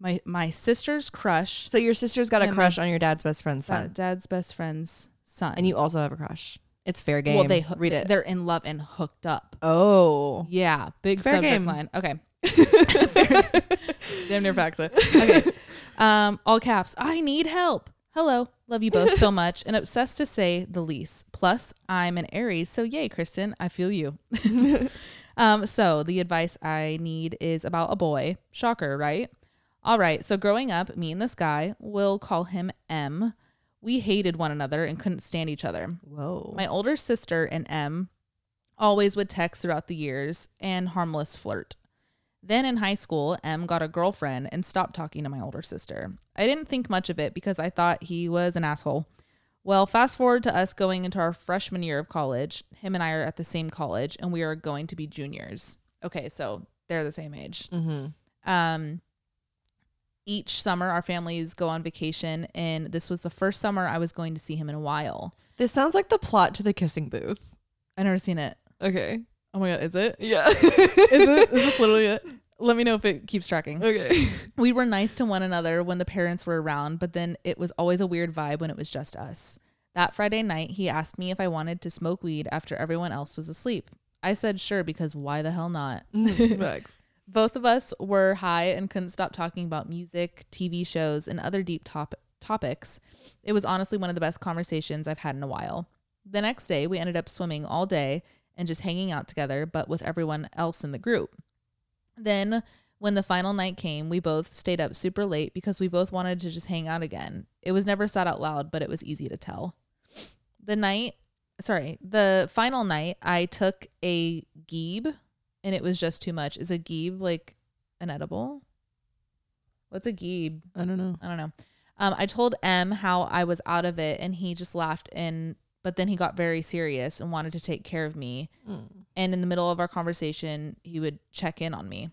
my my sister's crush, So your sister's got a crush on your dad's best friend's son, dad's best friend's son, and you also have a crush. It's fair game. well, they hoo- read it. They're in love and hooked up. Oh. Yeah, big Fair subject game. line. Okay. Damn near it. Okay. Um, all caps. I need help. Hello. Love you both so much and obsessed to say the least. Plus, I'm an Aries, so yay, Kristen. I feel you. Um, so the advice I need is about a boy. Shocker, right? All right. So growing up, me and this guy, we'll call him M. We hated one another and couldn't stand each other. Whoa. My older sister and M always would text throughout the years and harmless flirt. Then in high school, M got a girlfriend and stopped talking to my older sister. I didn't think much of it because I thought he was an asshole. Well, fast forward to us going into our freshman year of college. Him and I are at the same college and we are going to be juniors. Okay, so they're the same age. mm-hmm. Um, each summer, our families go on vacation, and this was the first summer I was going to see him in a while. This sounds like the plot to the kissing booth. I've never seen it. Okay. Oh my god, is it? Yeah. Is it? Is this literally it? Let me know if it keeps tracking. okay. We were nice to one another when the parents were around, but then it was always a weird vibe when it was just us. That Friday night, he asked me if I wanted to smoke weed after everyone else was asleep. I said sure because why the hell not? Mm, Max. Both of us were high and couldn't stop talking about music, TV shows, and other deep top- topics. It was honestly one of the best conversations I've had in a while. The next day, we ended up swimming all day and just hanging out together, but with everyone else in the group. Then, when the final night came, we both stayed up super late because we both wanted to just hang out again. It was never said out loud, but it was easy to tell. The night, sorry, the final night, I took a geeb and it was just too much. Is a geeb like an edible? What's a geeb? I don't know. I don't know. Um, I told M how I was out of it, and he just laughed. And but then he got very serious and wanted to take care of me. And in the middle of our conversation, he would check in on me.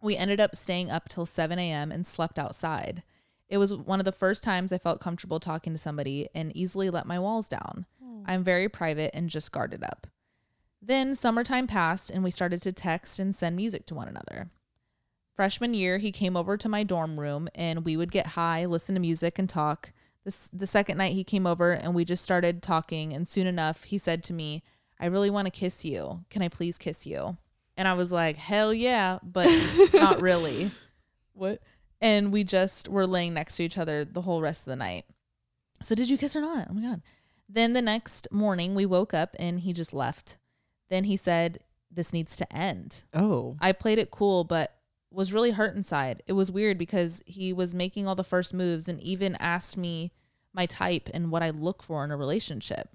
We ended up staying up till 7 a.m. and slept outside. It was one of the first times I felt comfortable talking to somebody and easily let my walls down. Hmm. I'm very private and just guarded up. Then summertime passed and we started to text and send music to one another. Freshman year, he came over to my dorm room and we would get high, listen to music, and talk. This, the second night he came over and we just started talking, and soon enough, he said to me, I really want to kiss you. Can I please kiss you? And I was like, hell yeah, but not really. What? And we just were laying next to each other the whole rest of the night. So, did you kiss or not? Oh my God. Then the next morning, we woke up and he just left. Then he said, This needs to end. Oh. I played it cool, but was really hurt inside. It was weird because he was making all the first moves and even asked me my type and what I look for in a relationship.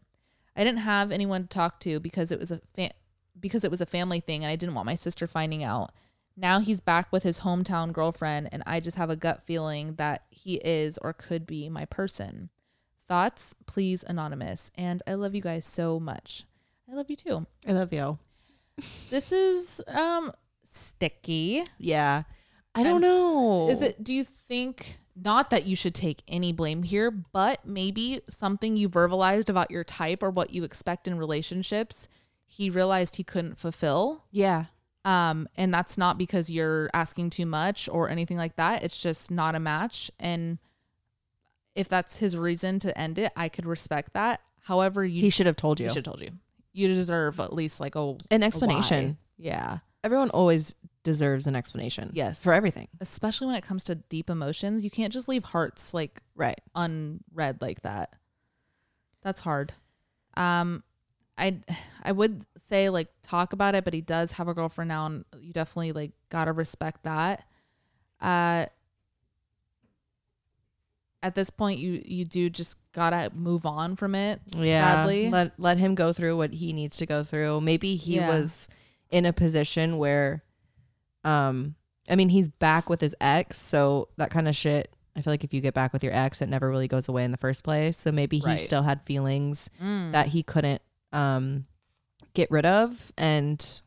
I didn't have anyone to talk to because it was a fa- because it was a family thing and I didn't want my sister finding out. Now he's back with his hometown girlfriend and I just have a gut feeling that he is or could be my person. Thoughts, please anonymous. And I love you guys so much. I love you too. I love you. This is um sticky. Yeah. I don't I'm- know. Is it do you think not that you should take any blame here, but maybe something you verbalized about your type or what you expect in relationships, he realized he couldn't fulfill. Yeah. Um and that's not because you're asking too much or anything like that. It's just not a match and if that's his reason to end it, I could respect that. However, you He should have told you. he should have told you. You deserve at least like a An explanation. why. Yeah. Everyone always deserves an explanation. Yes. For everything. Especially when it comes to deep emotions. You can't just leave hearts like Right. unread like that. That's hard. Um I I would say like talk about it, but he does have a girlfriend now and you definitely like got to respect that. Uh at this point you you do just got to move on from it. Yeah. Sadly. Let let him go through what he needs to go through. Maybe he Yeah. was in a position where um I mean he's back with his ex, so that kind of shit I feel like if you get back with your ex, it never really goes away in the first place. So maybe he Right. still had feelings Mm. that he couldn't um get rid of and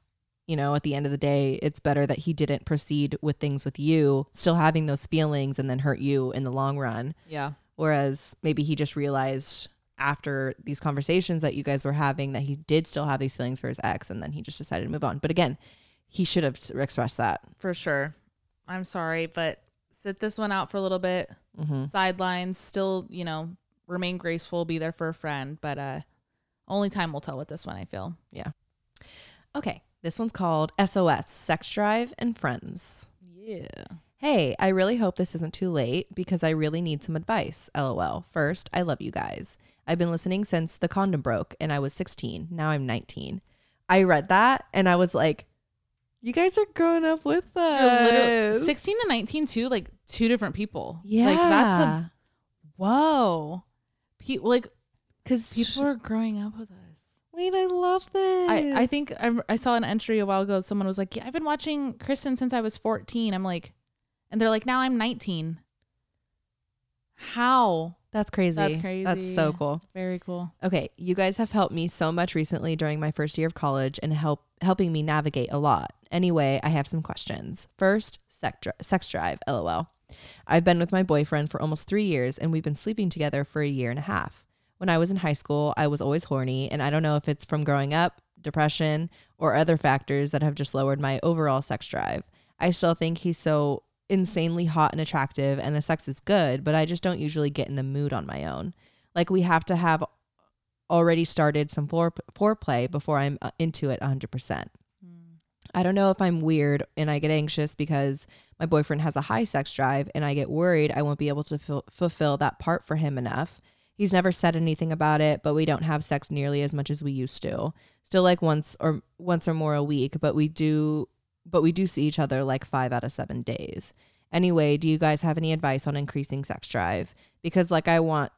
you know at the end of the day it's better that he didn't proceed with things with you still having those feelings and then hurt you in the long run yeah. whereas maybe he just realized after these conversations that you guys were having that he did still have these feelings for his ex and then he just decided to move on but again he should have expressed that For sure. I'm sorry, but sit this one out for a little bit. mm-hmm. Sidelines, still, you know, remain graceful, be there for a friend, but uh only time will tell with this one, I feel. Yeah. Okay this one's called sos sex drive and friends Yeah. Hey, I really hope this isn't too late because I really need some advice. LOL. First, I love you guys. I've been listening since the condom broke and I was 16. Now I'm 19. I read that and I was like, You guys are growing up with us. 16 to 19 too, like two different people. Yeah. Like that's a whoa. People like because people are growing up with us. Wait, I love this. I, I think I, I saw an entry a while ago. Someone was like, "Yeah, I've been watching Kristen since I was 14." I'm like, and they're like, "Now I'm 19." How? That's crazy. That's crazy. That's so cool. Very cool. Okay, you guys have helped me so much recently during my first year of college and help helping me navigate a lot. Anyway, I have some questions. First, sex, dri- sex drive, lol. I've been with my boyfriend for almost 3 years and we've been sleeping together for a year and a half. When I was in high school, I was always horny and I don't know if it's from growing up, depression, or other factors that have just lowered my overall sex drive. I still think he's so insanely hot and attractive and the sex is good, but I just don't usually get in the mood on my own. Like we have to have already started some fore- foreplay before I'm uh, into it 100%. I don't know if I'm weird and I get anxious because my boyfriend has a high sex drive and I get worried I won't be able to ful- fulfill that part for him enough. He's never said anything about it, but we don't have sex nearly as much as we used to. Still like once or once or more a week, but we do but we do see each other like 5 out of 7 days. Anyway, do you guys have any advice on increasing sex drive? Because like I want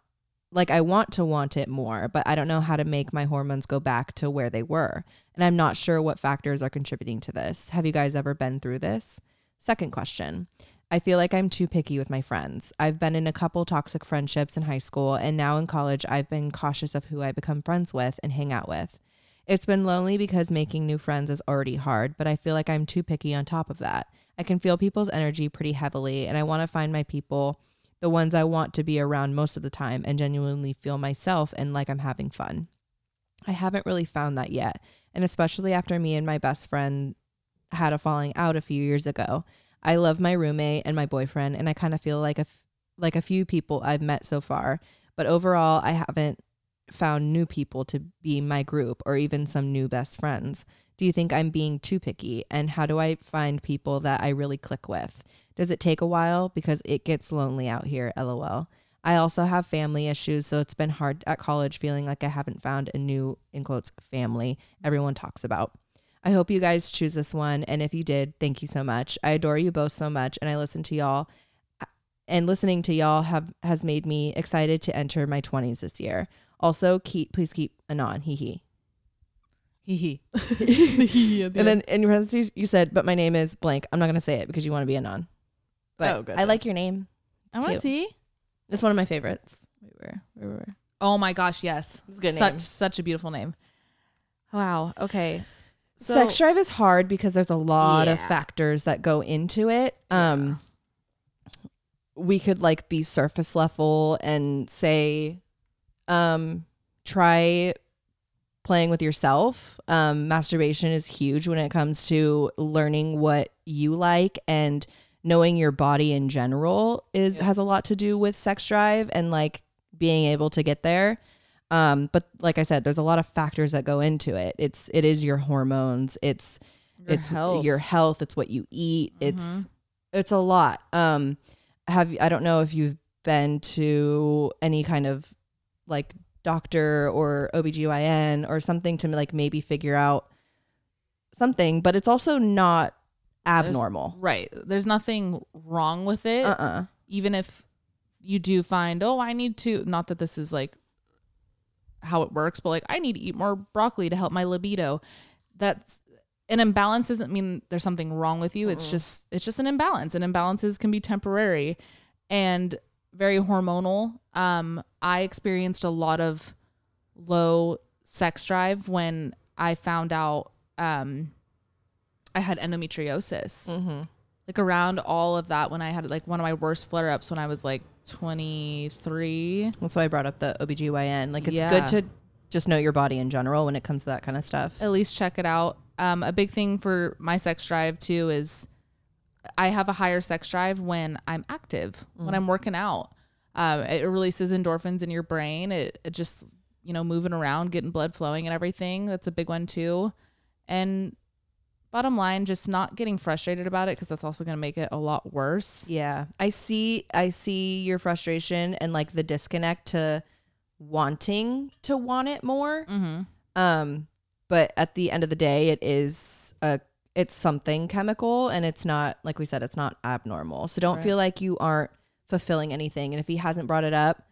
like I want to want it more, but I don't know how to make my hormones go back to where they were. And I'm not sure what factors are contributing to this. Have you guys ever been through this? Second question. I feel like I'm too picky with my friends. I've been in a couple toxic friendships in high school, and now in college, I've been cautious of who I become friends with and hang out with. It's been lonely because making new friends is already hard, but I feel like I'm too picky on top of that. I can feel people's energy pretty heavily, and I want to find my people, the ones I want to be around most of the time, and genuinely feel myself and like I'm having fun. I haven't really found that yet, and especially after me and my best friend had a falling out a few years ago. I love my roommate and my boyfriend, and I kind of feel like a f- like a few people I've met so far, but overall, I haven't found new people to be my group or even some new best friends. Do you think I'm being too picky? And how do I find people that I really click with? Does it take a while? Because it gets lonely out here, lol. I also have family issues, so it's been hard at college feeling like I haven't found a new, in quotes, family everyone talks about. I hope you guys choose this one. And if you did, thank you so much. I adore you both so much. And I listen to y'all and listening to y'all have has made me excited to enter my 20s this year. Also, keep please keep anon. Hee hee. Hee hee. And then in your parentheses, you said, but my name is blank. I'm not going to say it because you want to be anon. But Oh, gotcha. I like your name. I want to cute. see. It's one of my favorites. Wait, where, where, where? Oh my gosh, yes. It's a good such name. such a beautiful name. Wow. Okay. So, Sex drive is hard because there's a lot of Yeah. factors that go into it. Um we could like be surface level and say um try playing with yourself. Um masturbation is huge when it comes to learning what you like and knowing your body in general is has a lot to do with sex drive and like being able to get there. Um, but like I said, there's a lot of factors that go into it. It's it is your hormones, it's Your it's health. Mm-hmm. your health, it's what you eat. It's it's a lot. Um have you- I don't know if you've been to any kind of like doctor or OBGYN or something to like maybe figure out something, but it's also not abnormal. right. There's nothing wrong with it. Uh-uh. Even if you do find, oh, I need to, not that this is like how it works, but like I need to eat more broccoli to help my libido. That's an imbalance doesn't mean there's something wrong with you. It's just it's just an imbalance. And imbalances can be temporary and very hormonal. Um, I experienced a lot of low sex drive when I found out um I had endometriosis. Mm-hmm. Like around all of that when I had like one of my worst flare ups when I was like 23. That's why I brought up the OBGYN. Like it's Yeah. good to just know your body in general when it comes to that kind of stuff. At least check it out. Um, a big thing for my sex drive too is I have a higher sex drive when I'm active, when I'm working out. Um, it releases endorphins in your brain. It, it just, you know, moving around, getting blood flowing and everything. That's a big one too. And bottom line, just not getting frustrated about it because that's also going to make it a lot worse. Yeah. I see I see your frustration and like the disconnect to wanting to want it more. Mm-hmm. Um but at the end of the day it is a it's something chemical and it's not like we said it's not abnormal. So don't Right. feel like you aren't fulfilling anything and if he hasn't brought it up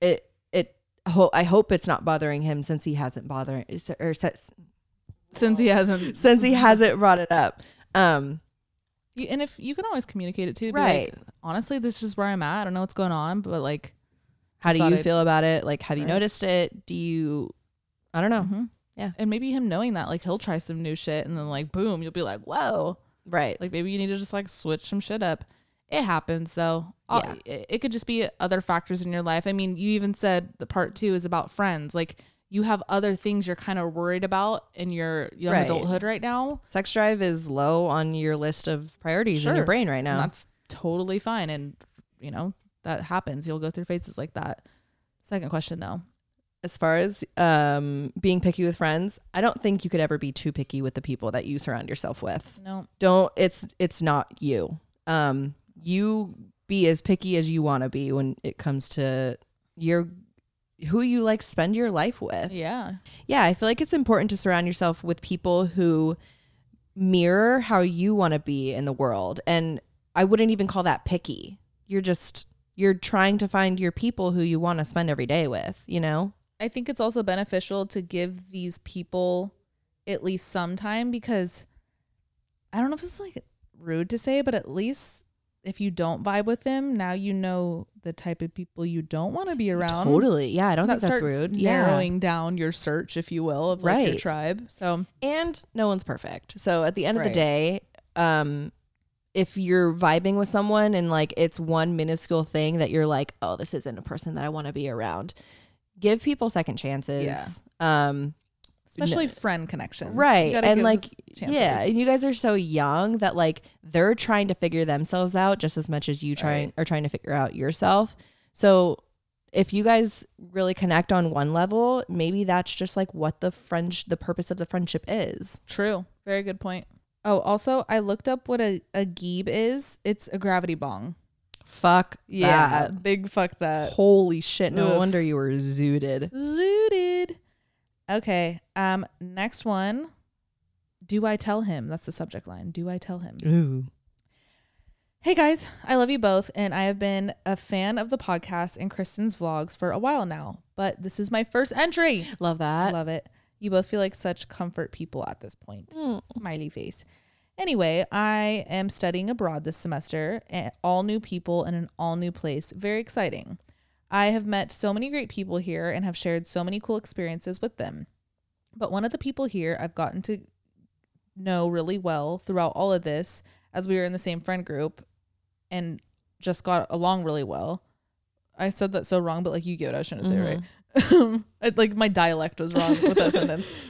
it it ho- I hope it's not bothering him since he hasn't bothering or since Since he hasn't since he hasn't brought it up. Um You- and if you can always communicate it too, Right. Like, Honestly, this is where I'm at. I don't know what's going on, but like, how do you I'd- feel about it? Like have you noticed it? Do you I don't know. mhm. Yeah. And maybe him knowing that, like, he'll try some new shit, and then like, boom, you'll be like, whoa. Right. Like maybe you need to just like switch some shit up. It happens though. Yeah. It, it could just be other factors in your life. I mean, you even said the part two is about friends. Like you have other things you're kind of worried about in your young Right. adulthood right now. Sex drive is low on your list of priorities in your brain right And now. that's totally fine. And you know, that happens. You'll go through phases like that. Second question though. as far as um being picky with friends, I don't think you could ever be too picky with the people that you surround yourself with. No. Don't it's it's not you. Um you be as picky as you want to be when it comes to your who you like spend your life with. Yeah. Yeah, I feel like it's important to surround yourself with people who mirror how you want to be in the world. And I wouldn't even call that picky. You're just you're trying to find your people who you want to spend every day with, you know? I think it's also beneficial to give these people at least some time because I don't know if it's like rude to say, but at least if you don't vibe with them, now you know the type of people you don't want to be around. Totally. Yeah, I don't that think that's rude. Yeah. narrowing down your search, if you will, of like your tribe. So And no one's perfect. So at the end of the day, um if you're vibing with someone and like it's one minuscule thing that you're like, "Oh, this isn't a person that I want to be around." Give people second chances. Yeah. Um especially friend connections, right and like yeah and you guys are so young that like they're trying to figure themselves out just as much as you trying Right. are trying to figure out yourself so if you guys really connect on one level maybe that's just like what the friend the purpose of the friendship is True. Very good point. Oh, also, I looked up what a, a geeb is. It's a gravity bong. fuck Yeah. that. Big fuck that. holy shit no Oof. wonder you were zooted Zooted. Okay. Um, next one. Do I tell him? That's the subject line. Do I tell him? ooh Hey guys, I love you both, and I have been a fan of the podcast and Kristen's vlogs for a while now, but this is my first entry. love that love it. You both feel like such comfort people at this point. Mm. Smiley face. Anyway, I am studying abroad this semester, all new people in an all new place. Very exciting. I have met so many great people here and have shared so many cool experiences with them. But one of the people here I've gotten to know really well throughout all of this, as we were in the same friend group and just got along really well. I said that so wrong, but like you get what I was trying to say, right? Mm-hmm. Like my dialect was wrong with that sentence.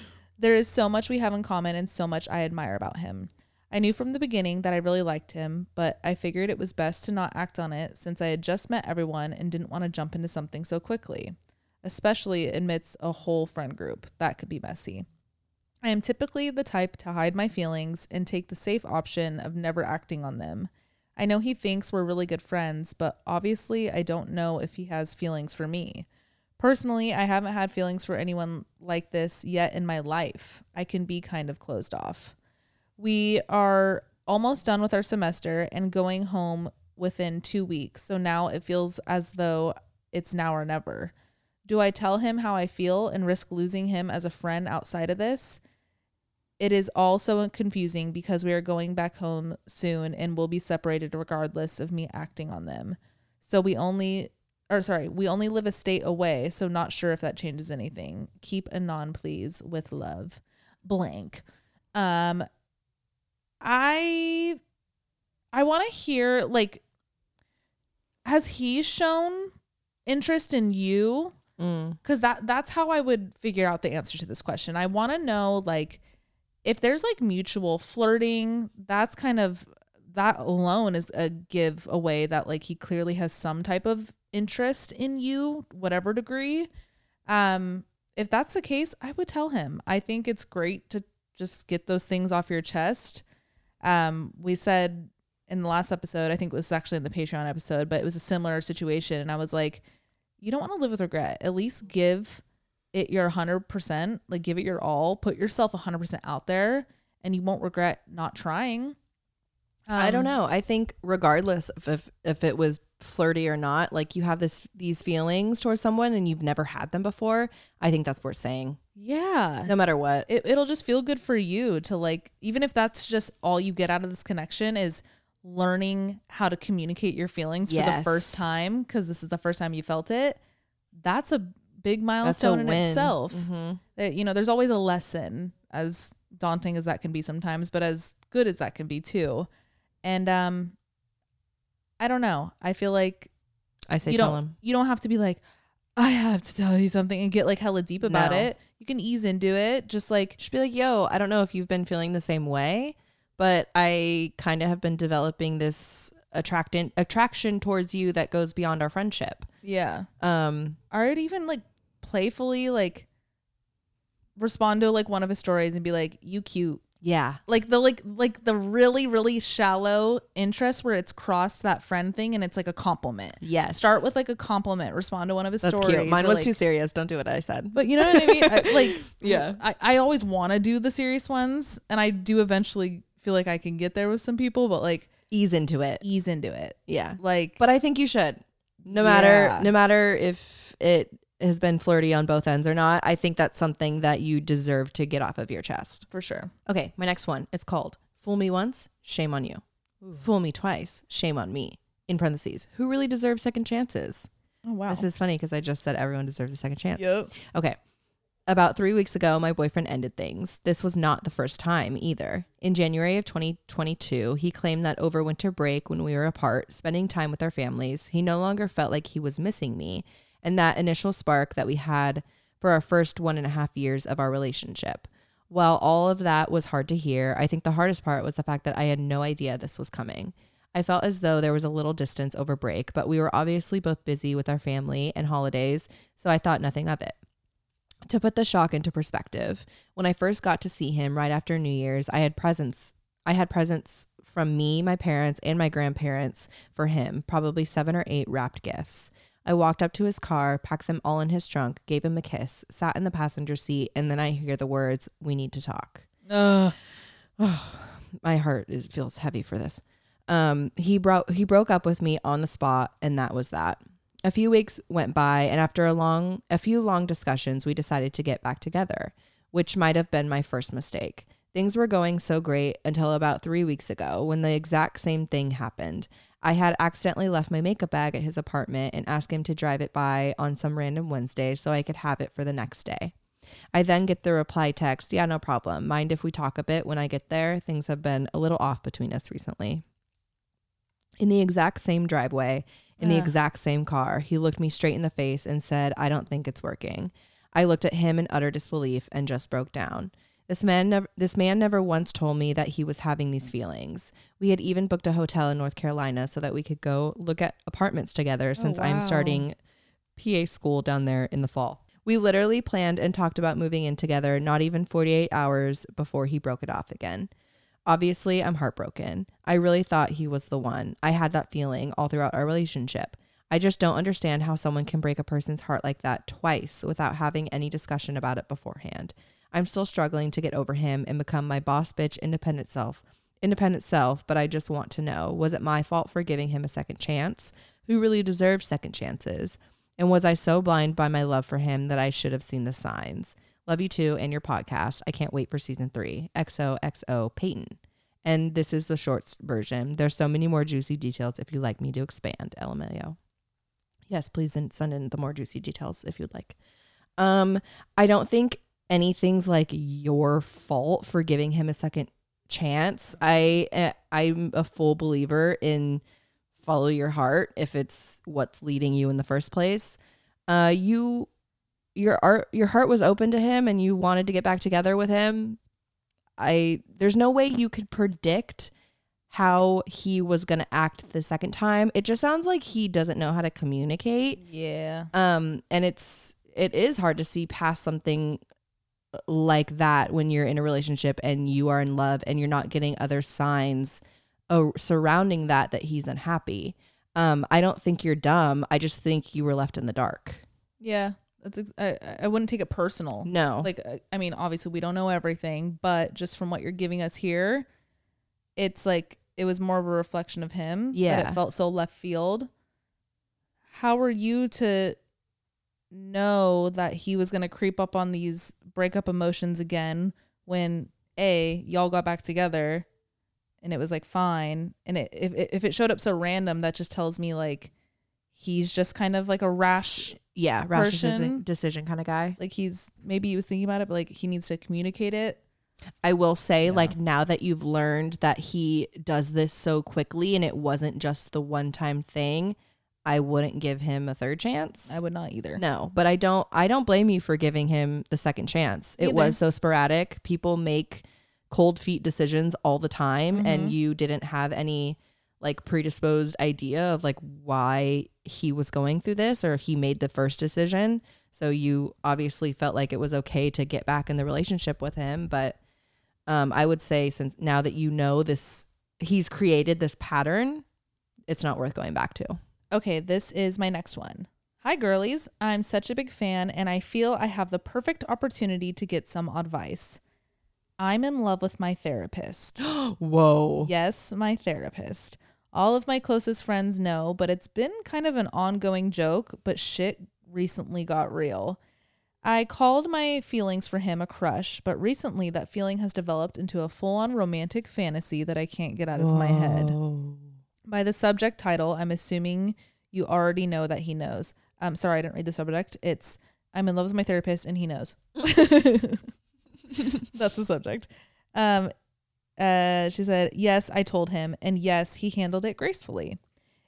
There is so much we have in common and so much I admire about him. I knew from the beginning that I really liked him, but I figured it was best to not act on it since I had just met everyone and didn't want to jump into something so quickly, especially amidst a whole friend group. That could be messy. I am typically the type to hide my feelings and take the safe option of never acting on them. I know he thinks we're really good friends, but obviously I don't know if he has feelings for me. Personally, I haven't had feelings for anyone like this yet in my life. I can be kind of closed off. We are almost done with our semester and going home within two weeks. So now it feels as though it's now or never. Do I tell him how I feel and risk losing him as a friend outside of this? It is all so confusing because we are going back home soon and will be separated regardless of me acting on them. So we only or sorry, we only live a state away, so not sure if that changes anything. Keep a non please with love. Blank. Um I I want to hear like has he shown interest in you? Mm. Cuz that that's how I would figure out the answer to this question. I want to know like if there's like mutual flirting, that's kind of that alone is a giveaway that like he clearly has some type of interest in you, whatever degree. Um, if that's the case, I would tell him. I think it's great to just get those things off your chest. Um, we said in the last episode, I think it was actually in the Patreon episode, but it was a similar situation. And I was like, you don't want to live with regret. At least give it your 100%, like give it your all, put yourself 100% out there and you won't regret not trying. I don't Um, know. I think regardless of if if it was flirty or not, like you have this these feelings towards someone and you've never had them before, I think that's worth saying. Yeah. No matter what. it, it'll just feel good for you to like even if that's just all you get out of this connection is learning how to communicate your feelings for the first time because this is the first time you felt it that's a big That's a milestone in win. itself Mhm. That, you know there's always a lesson as daunting as that can be sometimes but as good as that can be too and um i don't know i feel like I say you tell don't him. you don't have to be like i have to tell you something and get like hella deep about No. it you can ease into it just like Just be like, yo, I don't know if you've been feeling the same way, but I kind of have been developing this attractant attraction towards you that goes beyond our friendship. yeah Um, or I'd even like playfully like respond to like one of his stories and be like, "You cute." Yeah. Like the like like the really really shallow interest where it's crossed that friend thing and it's like a compliment. Yes. Start with like a compliment. Respond to one of his That's stories. cute. Mine was like- too serious. Don't do what I said. But you know what I mean? I, like Yeah. I I always want to do the serious ones, and I do eventually feel like I can get there with some people, but like Ease into it. ease into it. Yeah. Like But I think you should. No matter Yeah. no matter if it has been flirty on both ends or not, I think that's something that you deserve to get off of your chest. for sure. Okay, my next one. It's called Fool Me Once, Shame on You. Fool Me Twice, Shame on Me. In parentheses, who really deserves second chances? Oh wow. This is funny because I just said everyone deserves a second chance. yep. Okay. About three weeks ago, my boyfriend ended things. This was not the first time either. In January of 2022, he claimed that over winter break, when we were apart, spending time with our families, he no longer felt like he was missing me. And that initial spark that we had for our first one and a half years of our relationship. While all of that was hard to hear, I think the hardest part was the fact that I had no idea this was coming. I felt as though there was a little distance over break, but we were obviously both busy with our family and holidays, so I thought nothing of it. To put the shock into perspective, when I first got to see him right after New Year's, I had presents. I had presents from me, my parents, and my grandparents for him, probably seven or eight wrapped gifts. I walked up to his car, packed them all in his trunk, gave him a kiss, sat in the passenger seat, and then I hear the words, "We need to talk." Ugh. my heart is feels heavy for this. Um, he brought he broke up with me on the spot, and that was that. A few weeks went by, and after a long a few long discussions, we decided to get back together, which might have been my first mistake. Things were going so great until about three weeks ago when the exact same thing happened. I had accidentally left my makeup bag at his apartment and asked him to drive it by on some random Wednesday so I could have it for the next day. I then get the reply text, yeah, no problem. Mind if we talk a bit when I get there? Things have been a little off between us recently. In the exact same driveway, in the exact same car, he looked me straight in the face and said, I don't think it's working. I looked at him in utter disbelief and just broke down. This man never this man never once told me that he was having these feelings. We had even booked a hotel in North Carolina so that we could go look at apartments together oh, since wow. I'm starting PA school down there in the fall. We literally planned and talked about moving in together not even 48 hours before he broke it off again. Obviously, I'm heartbroken. I really thought he was the one. I had that feeling all throughout our relationship. I just don't understand how someone can break a person's heart like that twice without having any discussion about it beforehand. I'm still struggling to get over him and become my boss bitch independent self. Independent self, but I just want to know, was it my fault for giving him a second chance? Who really deserves second chances? And was I so blind by my love for him that I should have seen the signs? Love you too and your podcast. I can't wait for season three. XOXO Peyton. And this is the short version. There's so many more juicy details if you'd like me to expand. LMAO. Yes, please send send in the more juicy details if you'd like. Um, I don't think anything's like your fault for giving him a second chance. I eh, I'm a full believer in follow your heart if it's what's leading you in the first place. Uh, you your art your heart was open to him and you wanted to get back together with him. I there's no way you could predict how he was going to act the second time. It just sounds like he doesn't know how to communicate. Yeah. Um and it's it is hard to see past something like that when you're in a relationship and you are in love and you're not getting other signs uh, surrounding that that he's unhappy. Um I don't think you're dumb. I just think you were left in the dark. Yeah. That's ex- I, I wouldn't take it personal. No. Like I mean, obviously we don't know everything, but just from what you're giving us here, it's like it was more of a reflection of him. Yeah. it felt so left field. How were you to know that he was gonna creep up on these breakup emotions again when a y'all got back together, and it was like fine, and it if if it showed up so random, that just tells me like he's just kind of like a rash yeah, rash decision, decision kind of guy. like he's maybe he was thinking about it, but like he needs to communicate it. I will say, Yeah. like, now that you've learned that he does this so quickly and it wasn't just the one time thing, I wouldn't give him a third chance. I would not either. No, but I don't I don't blame you for giving him the second chance. It was so sporadic. People make cold feet decisions all the time Mhm. and you didn't have any like predisposed idea of like why he was going through this or he made the first decision. So you obviously felt like it was okay to get back in the relationship with him, but um I would say since now that you know this he's created this pattern, it's not worth going back to. Okay, this is my next one. Hi, girlies. I'm such a big fan, and I feel I have the perfect opportunity to get some advice. I'm in love with my therapist. Whoa. Yes, my therapist. All of my closest friends know, but it's been kind of an ongoing joke, but shit recently got real. I called my feelings for him a crush, but recently that feeling has developed into a full on romantic fantasy that I can't get out of my head. By the subject title, I'm assuming you already know that he knows. I'm sorry, I didn't read the subject. It's I'm in love with my therapist and he knows. That's the subject. Um, uh, she said, Yes, I told him. And yes, he handled it gracefully.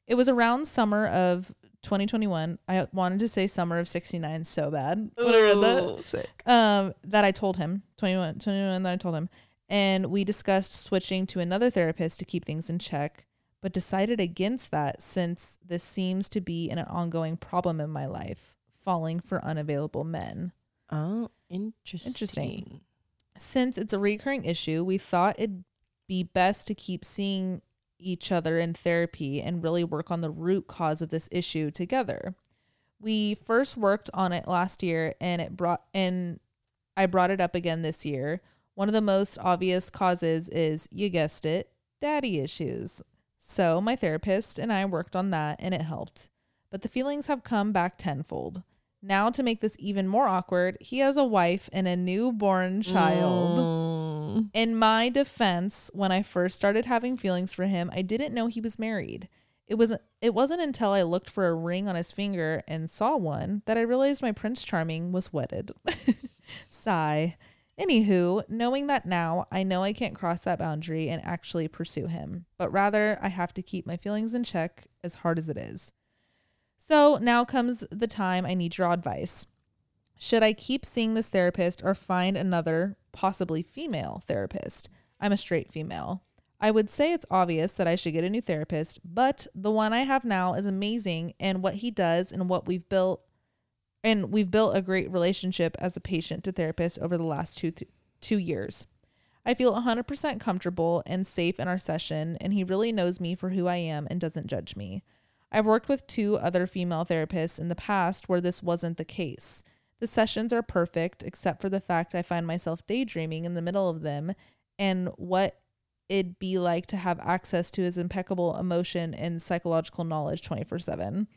It was around summer of 2021. I wanted to say summer of 69 so bad when I read that sick. um, that I told him 21, 21 that I told him, and we discussed switching to another therapist to keep things in check, but decided against that since this seems to be an ongoing problem in my life, falling for unavailable men. Oh, interesting. Interesting. Since it's a recurring issue, we thought it'd be best to keep seeing each other in therapy and really work on the root cause of this issue together. We first worked on it last year and it brought and I brought it up again this year. One of the most obvious causes is, you guessed it, daddy issues. So, my therapist and I worked on that and it helped. But the feelings have come back tenfold. Now, to make this even more awkward, he has a wife and a newborn child. Mm. In my defense, when I first started having feelings for him, I didn't know he was married. It wasn't it wasn't until I looked for a ring on his finger and saw one that I realized my Prince Charming was wedded. Sigh. Anywho, knowing that now, I know I can't cross that boundary and actually pursue him, but rather I have to keep my feelings in check as hard as it is. So now comes the time I need your advice. Should I keep seeing this therapist or find another, possibly female therapist? I'm a straight female. I would say it's obvious that I should get a new therapist, but the one I have now is amazing and what he does and what we've built and we've built a great relationship as a patient to therapist over the last 2 th- 2 years. I feel 100% comfortable and safe in our session and he really knows me for who I am and doesn't judge me. I've worked with two other female therapists in the past where this wasn't the case. The sessions are perfect, except for the fact I find myself daydreaming in the middle of them and what it'd be like to have access to his impeccable emotion and psychological knowledge 24 7.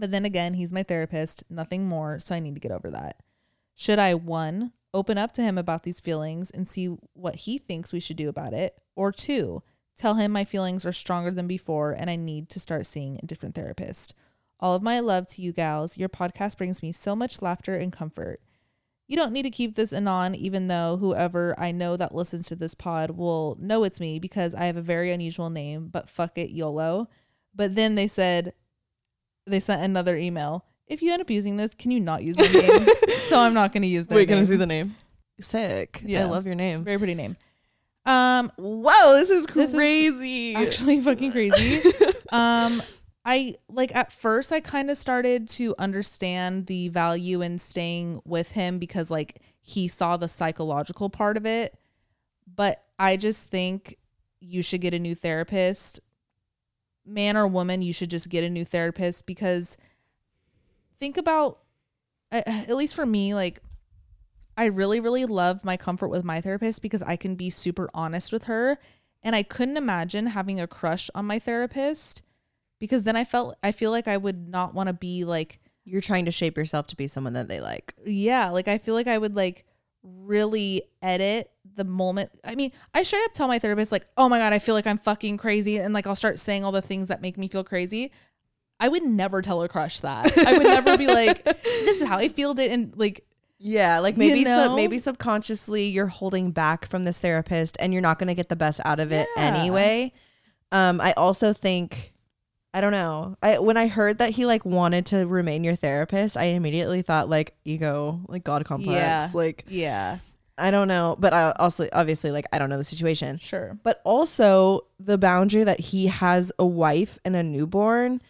But then again, he's my therapist, nothing more, so I need to get over that. Should I, one, open up to him about these feelings and see what he thinks we should do about it? Or two, tell him my feelings are stronger than before and I need to start seeing a different therapist? All of my love to you gals. Your podcast brings me so much laughter and comfort. You don't need to keep this anon, even though whoever I know that listens to this pod will know it's me because I have a very unusual name, but fuck it, YOLO. But then they said, they sent another email. If you end up using this, can you not use my name? so I'm not going to use that. Wait, can I see the name? Sick. Yeah. I love your name. Very pretty name. Um, Whoa, this is This is crazy. actually fucking crazy. um I like at first I kind of started to understand the value in staying with him because like he saw the psychological part of it. But I just think you should get a new therapist. Man or woman, you should just get a new therapist because think about at least for me, like I really, really love my comfort with my therapist because I can be super honest with her. And I couldn't imagine having a crush on my therapist because then I felt, I feel like I would not want to be like, You're trying to shape yourself to be someone that they like. yeah, like I feel like I would like really edit the moment. I mean, I straight up tell my therapist, like, oh my God, I feel like I'm fucking crazy. And like I'll start saying all the things that make me feel crazy. I would never tell a crush that. I would never be like, this is how I feel it. And like, Yeah, like You maybe know? sub, maybe subconsciously you're holding back from this therapist and you're not going to get the best out of it Yeah. anyway. Um I also think I don't know. I when I heard that he like wanted to remain your therapist, I immediately thought like ego, like god complex. Yeah. Like yeah, I don't know, but I also obviously like I don't know the situation. sure. But also the boundary that he has a wife and a newborn.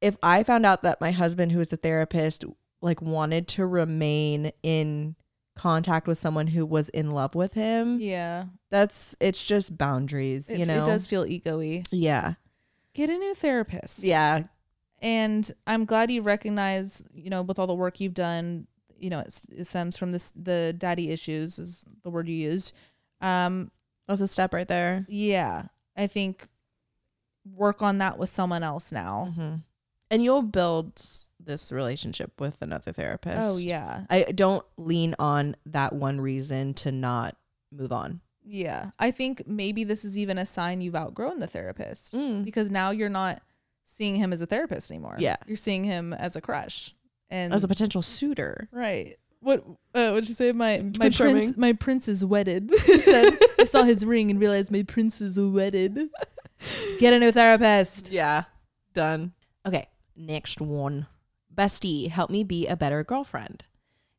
If I found out that my husband, who is the therapist, like wanted to remain in contact with someone who was in love with him, Yeah. that's it's just boundaries, It, you know. it does feel ego-y. Yeah. Get a new therapist. Yeah. And I'm glad you recognize, you know, with all the work you've done, you know, it, it stems from this the daddy issues is the word you used. Um, That's a step right there. yeah. I think work on that with someone else now. hmm And you'll build this relationship with another therapist. Oh yeah. I don't lean on that one reason to not move on. Yeah. I think maybe this is even a sign you've outgrown the therapist Mm. because now you're not seeing him as a therapist anymore. Yeah. You're seeing him as a crush. And As a potential suitor. Right. What uh, what'd you say? My my charming. prince my prince is wedded. Said I saw his ring and realized my prince is wedded. Get a new therapist. Yeah. Done. Okay. Next one. Bestie, help me be a better girlfriend.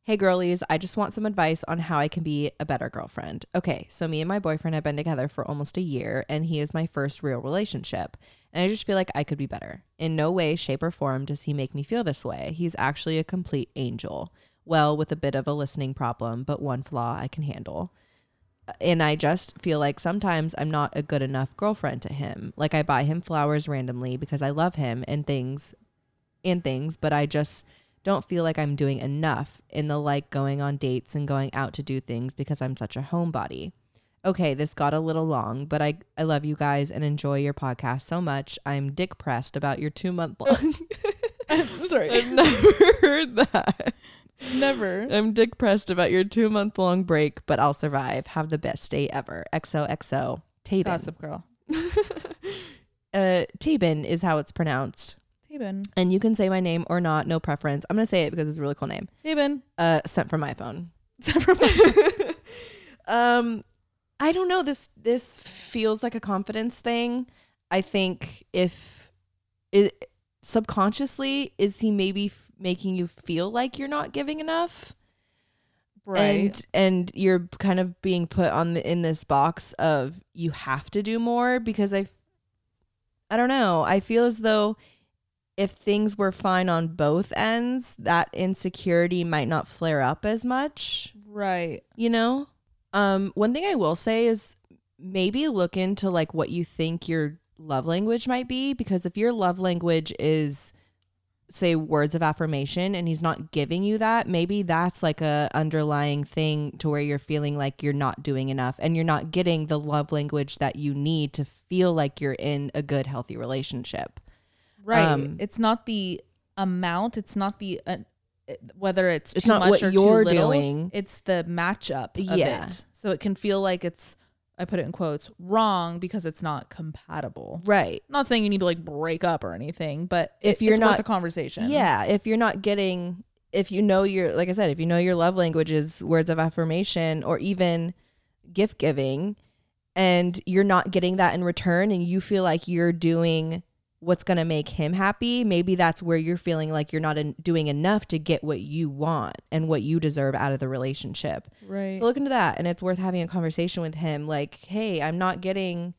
Hey girlies, I just want some advice on how I can be a better girlfriend. Okay, so me and my boyfriend have been together for almost a year, and he is my first real relationship. And I just feel like I could be better. In no way, shape, or form does he make me feel this way. He's actually a complete angel. Well, with a bit of a listening problem, but one flaw I can handle and I just feel like sometimes I'm not a good enough girlfriend to him. Like I buy him flowers randomly because I love him and things and things, but I just don't feel like I'm doing enough in the like going on dates and going out to do things because I'm such a homebody. Okay, this got a little long, but I I love you guys and enjoy your podcast so much. I'm dick pressed about your 2 month long. I'm sorry. I've never heard that. Never. I'm dick pressed about your two month long break, but I'll survive. Have the best day ever. XOXO. Tabin. Gossip girl. Uh, Tabin is how it's pronounced. Tabin. And you can say my name or not, no preference. I'm going to say it because it's a really cool name. Tabin. Uh, sent from my phone. Except for my- Um, I don't know. This this feels like a confidence thing. I think if it subconsciously is he maybe f- making you feel like you're not giving enough. right. and and you're kind of being put on the in this box of you have to do more because i i don't know i feel as though if things were fine on both ends that insecurity might not flare up as much. Right. you know? Um one thing i will say is maybe look into like what you think your love language might be because if your love language is say words of affirmation and he's not giving you that maybe that's like a underlying thing to where you're feeling like you're not doing enough and you're not getting the love language that you need to feel like you're in a good healthy relationship Right. Um, it's not the amount. It's not the uh, whether it's It's too not much or you're too little. doing. It's the matchup of Yeah. it. So it can feel like it's I put it in quotes wrong because it's not compatible. right not saying you need to like break up or anything, but If it- you're it's not- the conversation. Yeah, if you're not getting if you know your like I said, if you know your love language is words of affirmation or even gift giving and you're not getting that in return and you feel like you're doing what's going to make him happy, maybe that's where you're feeling like you're not in, doing enough to get what you want and what you deserve out of the relationship. right. So look into that and it's worth having a conversation with him like, "Hey, I'm not getting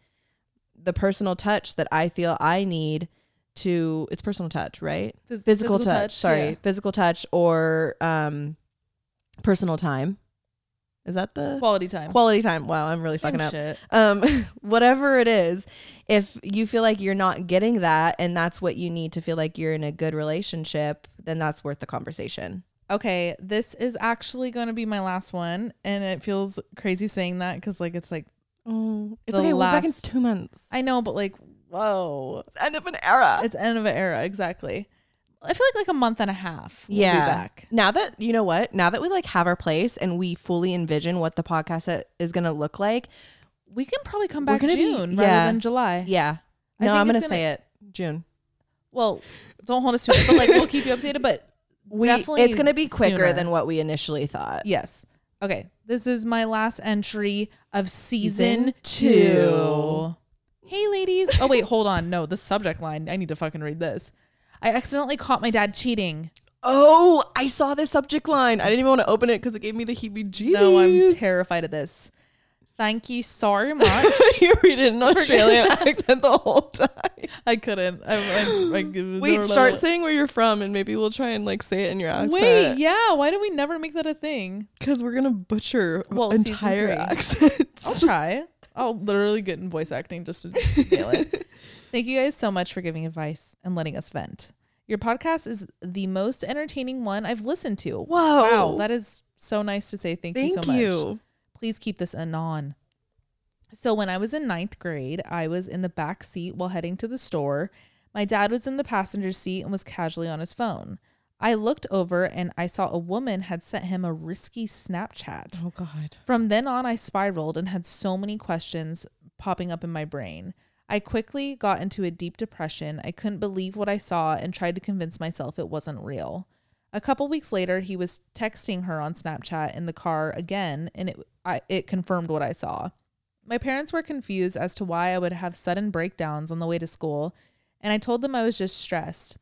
the personal touch that I feel I need to it's personal touch, right? Phys- physical, touch, sorry yeah. physical touch or um personal time is that the quality time. quality time wow i'm really Same fucking up shit. um whatever it is if you feel like you're not getting that and that's what you need to feel like you're in a good relationship then that's worth the conversation Okay, this is actually going to be my last one, and it feels crazy saying that because like it's like Oh, it's okay. We're back in two months. I know, but like whoa, End of an era. it's end of an era exactly. I feel like like a month and a half. We'll yeah. be back. Now that you know what, now that we like have our place and we fully envision what the podcast is gonna look like, We can probably come back gonna be- June yeah. rather than July. yeah. I No, I'm gonna say it. June. Well, don't hold us to it, but like we'll keep you updated. But We, Definitely it's gonna be quicker sooner. than what we initially thought. yes, okay. This is my last entry of season, Season two. two. Hey, ladies. Oh wait, hold on. No, the subject line. I need to fucking read this. I accidentally caught my dad cheating. Oh, I saw this subject line. I didn't even want to open it because it gave me the heebie-jeebies. No, I'm terrified of this. Thank you so much. you read it in Australian accent the whole time. I couldn't. I, I, I, Wait, start saying where you're from, and maybe we'll try and like say it in your accent. Wait, yeah. Why did we never make that a thing? because we're gonna butcher Well, entire accents. I'll try. I'll literally get in voice acting just to nail it. Thank you guys so much for giving advice and letting us vent. Your podcast is the most entertaining one I've listened to. Whoa! Wow, that is so nice to say. Thank, Thank you so much. you. Please keep this anon. So when I was in ninth grade, I was in the back seat while heading to the store. My dad was in the passenger seat and was casually on his phone. I looked over and I saw a woman had sent him a risky Snapchat. Oh God. From then on, I spiraled and had so many questions popping up in my brain. I quickly got into a deep depression. I couldn't believe what I saw and tried to convince myself it wasn't real. A couple weeks later, he was texting her on Snapchat in the car again, and it I, it confirmed what I saw. My parents were confused as to why I would have sudden breakdowns on the way to school, and I told them I was just stressed.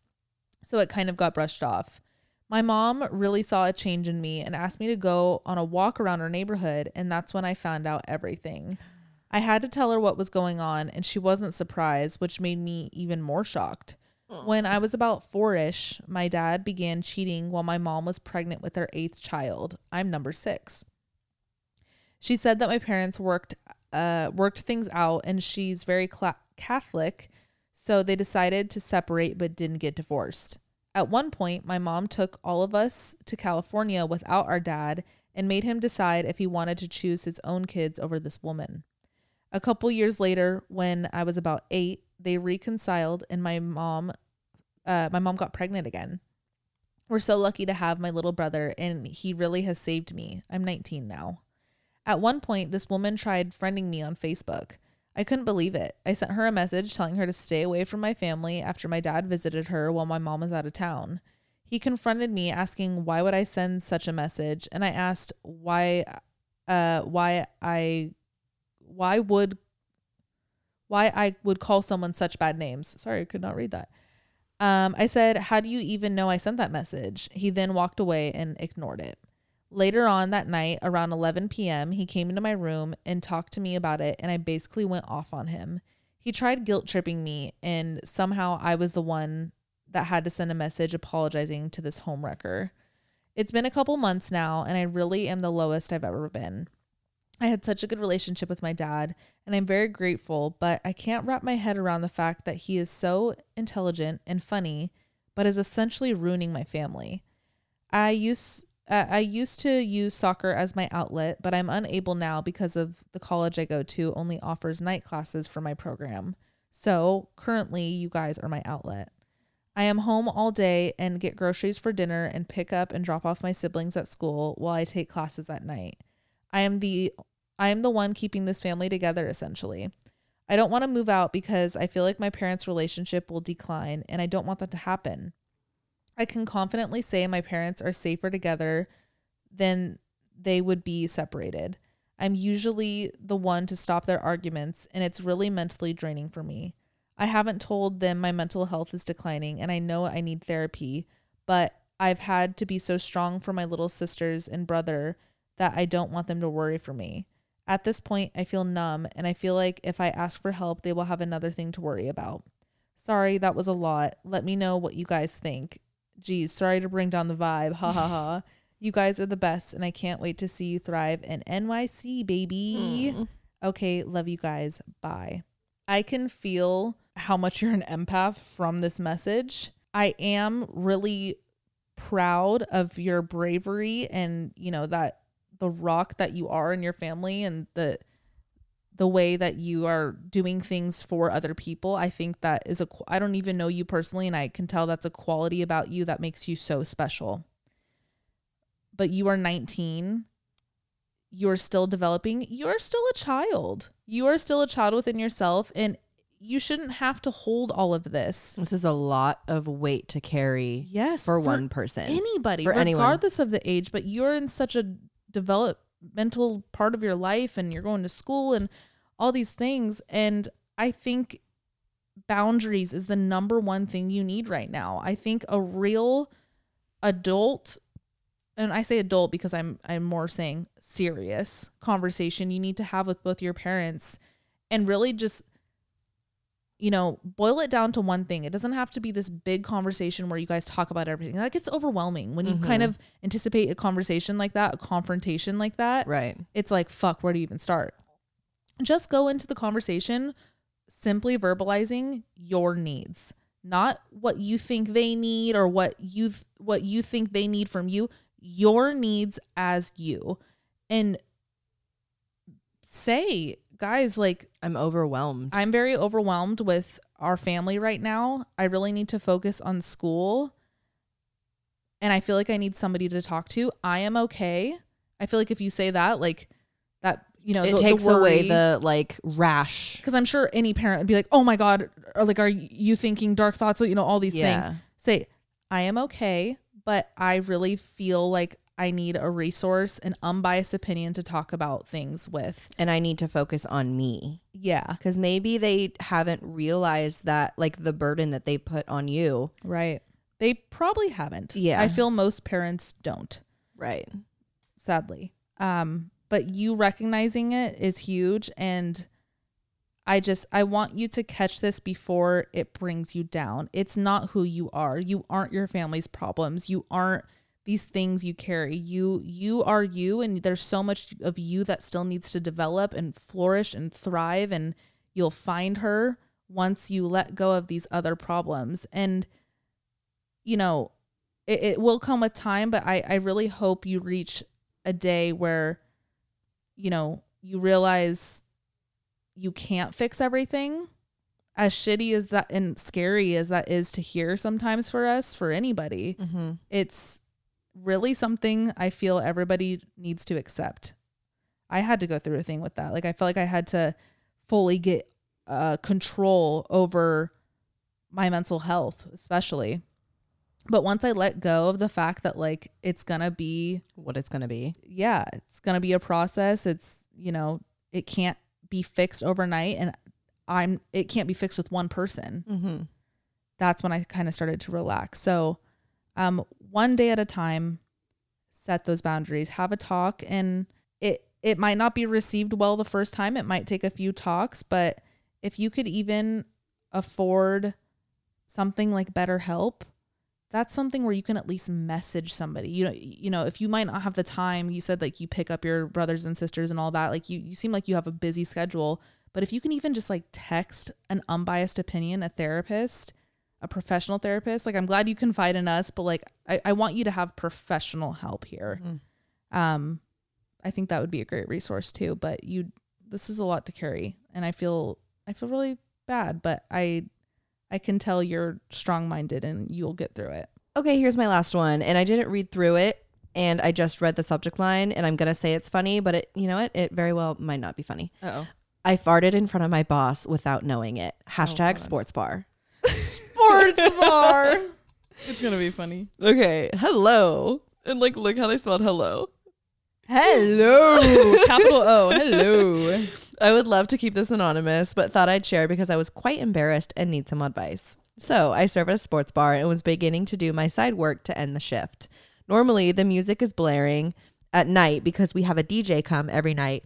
So it kind of got brushed off. My mom really saw a change in me and asked me to go on a walk around our neighborhood, and that's when I found out everything. I had to tell her what was going on, and she wasn't surprised, which made me even more shocked. When I was about four ish, my dad began cheating while my mom was pregnant with their eighth child. I'm number six. She said that my parents worked uh, worked things out, and she's very cla- Catholic, so they decided to separate but didn't get divorced. At one point, my mom took all of us to California without our dad and made him decide if he wanted to choose his own kids over this woman. A couple years later, when I was about eight, they reconciled, and my mom, uh, my mom got pregnant again. We're so lucky to have my little brother, and he really has saved me. I'm 19 now. At one point, this woman tried friending me on Facebook. I couldn't believe it. I sent her a message telling her to stay away from my family after my dad visited her while my mom was out of town. He confronted me asking why would I send such a message, and I asked why uh why I why would why I would call someone such bad names. Sorry, I could not read that. Um, I said, How do you even know I sent that message? He then walked away and ignored it. Later on that night, around 11 p.m., he came into my room and talked to me about it, and I basically went off on him. He tried guilt tripping me, and somehow I was the one that had to send a message apologizing to this homewrecker. It's been a couple months now, and I really am the lowest I've ever been. I had such a good relationship with my dad, and I'm very grateful, but I can't wrap my head around the fact that he is so intelligent and funny, but is essentially ruining my family. I used uh, I used to use soccer as my outlet, but I'm unable now because of the college I go to only offers night classes for my program. So currently, you guys are my outlet. I am home all day and get groceries for dinner and pick up and drop off my siblings at school while I take classes at night. I am the I am the one keeping this family together essentially. I don't want to move out because I feel like my parents' relationship will decline and I don't want that to happen. I can confidently say my parents are safer together than they would be separated. I'm usually the one to stop their arguments and it's really mentally draining for me. I haven't told them my mental health is declining and I know I need therapy, but I've had to be so strong for my little sisters and brother that I don't want them to worry for me. At this point, I feel numb and I feel like if I ask for help, they will have another thing to worry about. Sorry, that was a lot. Let me know what you guys think. Geez, sorry to bring down the vibe. Ha ha ha. You guys are the best, and I can't wait to see you thrive in NYC, baby. Mm. Okay, love you guys. Bye. I can feel how much you're an empath from this message. I am really proud of your bravery and you know that the rock that you are in your family and the the way that you are doing things for other people. I think that is a I don't even know you personally and I can tell that's a quality about you that makes you so special. But you are 19. You're still developing. You're still a child. You are still a child within yourself and you shouldn't have to hold all of this. This is a lot of weight to carry Yes. for, one person. anybody, For anyone. regardless of the age, but you're in such a developmental part of your life and you're going to school and all these things. And I think boundaries is the number one thing you need right now. I think a real adult and I say adult because I'm I'm more saying serious conversation you need to have with both your parents and really just you know, boil it down to one thing. It doesn't have to be this big conversation where you guys talk about everything. That gets overwhelming when you kind mm-hmm. of anticipate a conversation like that, a confrontation like that. Right. It's like, fuck, where do you even start? Just go into the conversation simply verbalizing your needs, not what you think they need or what you th- what you think they need from you, your needs as you. And say, guys, like I'm overwhelmed. I'm very overwhelmed with our family right now. I really need to focus on school. And I feel like I need somebody to talk to. I am okay. I feel like if you say that, like that, you know, it takes away the like rash. because I'm sure any parent would be like, "Oh my god," or like, "Are you thinking dark thoughts?" You know, all these Yeah. things. Say, "I am okay, but I really feel like I need a resource, an unbiased opinion to talk about things with." And I need to focus on me. Yeah, Because maybe they haven't realized that, like, the burden that they put on you. right. They probably haven't. Yeah. I feel most parents don't. Right. sadly. Um, but you recognizing it is huge and I just I want you to catch this before it brings you down. It's not who you are. You aren't your family's problems. You aren't these things you carry. You you are you and there's so much of you that still needs to develop and flourish and thrive and you'll find her once you let go of these other problems. And you know, it, it will come with time, but I, I really hope you reach a day where, you know, you realize you can't fix everything. As shitty as that and scary as that is to hear sometimes for us, for anybody, Mm-hmm. it's really something I feel everybody needs to accept. I had to go through a thing with that. Like I felt like I had to fully get uh, control over my mental health, especially. But once I let go of the fact that like it's gonna be, What it's going to be. yeah, it's gonna be a process. It's you know it can't be fixed overnight, and I'm it can't be fixed with one person Mm-hmm. that's when I kind of started to relax. So, um, one day at a time, set those boundaries, have a talk, and it it might not be received well the first time. It might take a few talks, but if you could even afford something like BetterHelp, that's something where you can at least message somebody. You know, you know, if you might not have the time, you said like you pick up your brothers and sisters and all that. Like you, you seem like you have a busy schedule. But if you can even just like text an unbiased opinion, a therapist, a professional therapist, like I'm glad you confide in us, but like I, I want you to have professional help here. Um, I think that would be a great resource too. But you, this is a lot to carry, and I feel I feel really bad, but I I can tell you're strong minded and you'll get through it. Okay, here's my last one. And I didn't read through it. And I just read the subject line. And I'm going to say it's funny, but it, you know what? It very well might not be funny. Oh, I farted in front of my boss without knowing it. Hashtag God. sports bar. sports bar. It's gonna be funny. Okay. Hello. And like, look how they spelled hello. Hello, capital O. Hello. I would love to keep this anonymous, but thought I'd share because I was quite embarrassed and need some advice. So, I serve at a sports bar and was beginning to do my side work to end the shift. Normally, the music is blaring at night because we have a DJ come every night.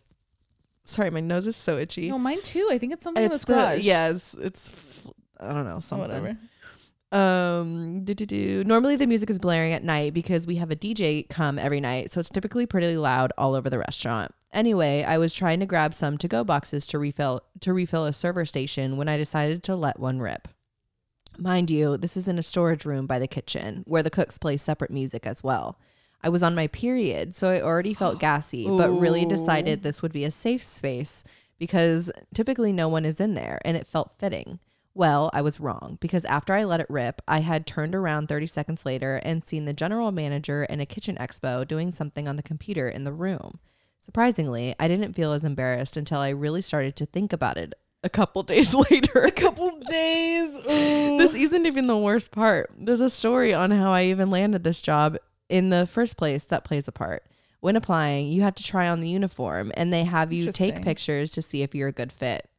Sorry, my nose is so itchy. No, mine too. I think it's something in it's this garage. the yeah, it's it's f- I don't know something. whatever. Um, do, do, do. normally the music is blaring at night because we have a DJ come every night, so it's typically pretty loud all over the restaurant. Anyway, I was trying to grab some to-go boxes to refill to refill a server station when I decided to let one rip. Mind you, this is in a storage room by the kitchen where the cooks play separate music as well. I was on my period, so I already felt gassy, but really decided this would be a safe space because typically no one is in there and it felt fitting. Well, I was wrong because after I let it rip, I had turned around 30 seconds later and seen the general manager and a kitchen expo doing something on the computer in the room. Surprisingly, I didn't feel as embarrassed until I really started to think about it a couple days later. A couple days. Ooh. this isn't even the worst part. There's a story on how I even landed this job in the first place that plays a part. When applying, you have to try on the uniform and they have you take pictures to see if you're a good fit.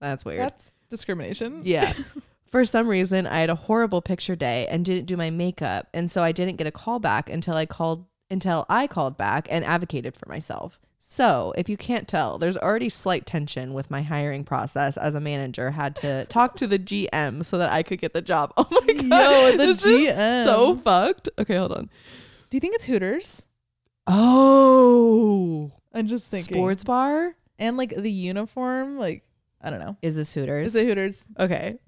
That's weird. That's discrimination. Yeah. For some reason, I had a horrible picture day and didn't do my makeup, and so I didn't get a call back until I called until I called back and advocated for myself. So, if you can't tell, there's already slight tension with my hiring process as a manager had to talk to the GM so that I could get the job. Oh my god. Yo, the this is GM. so fucked. Okay, hold on. Do you think it's Hooters? Oh. I'm just thinking. Sports bar? And like the uniform, like I don't know. Is this Hooters? Is it Hooters? okay.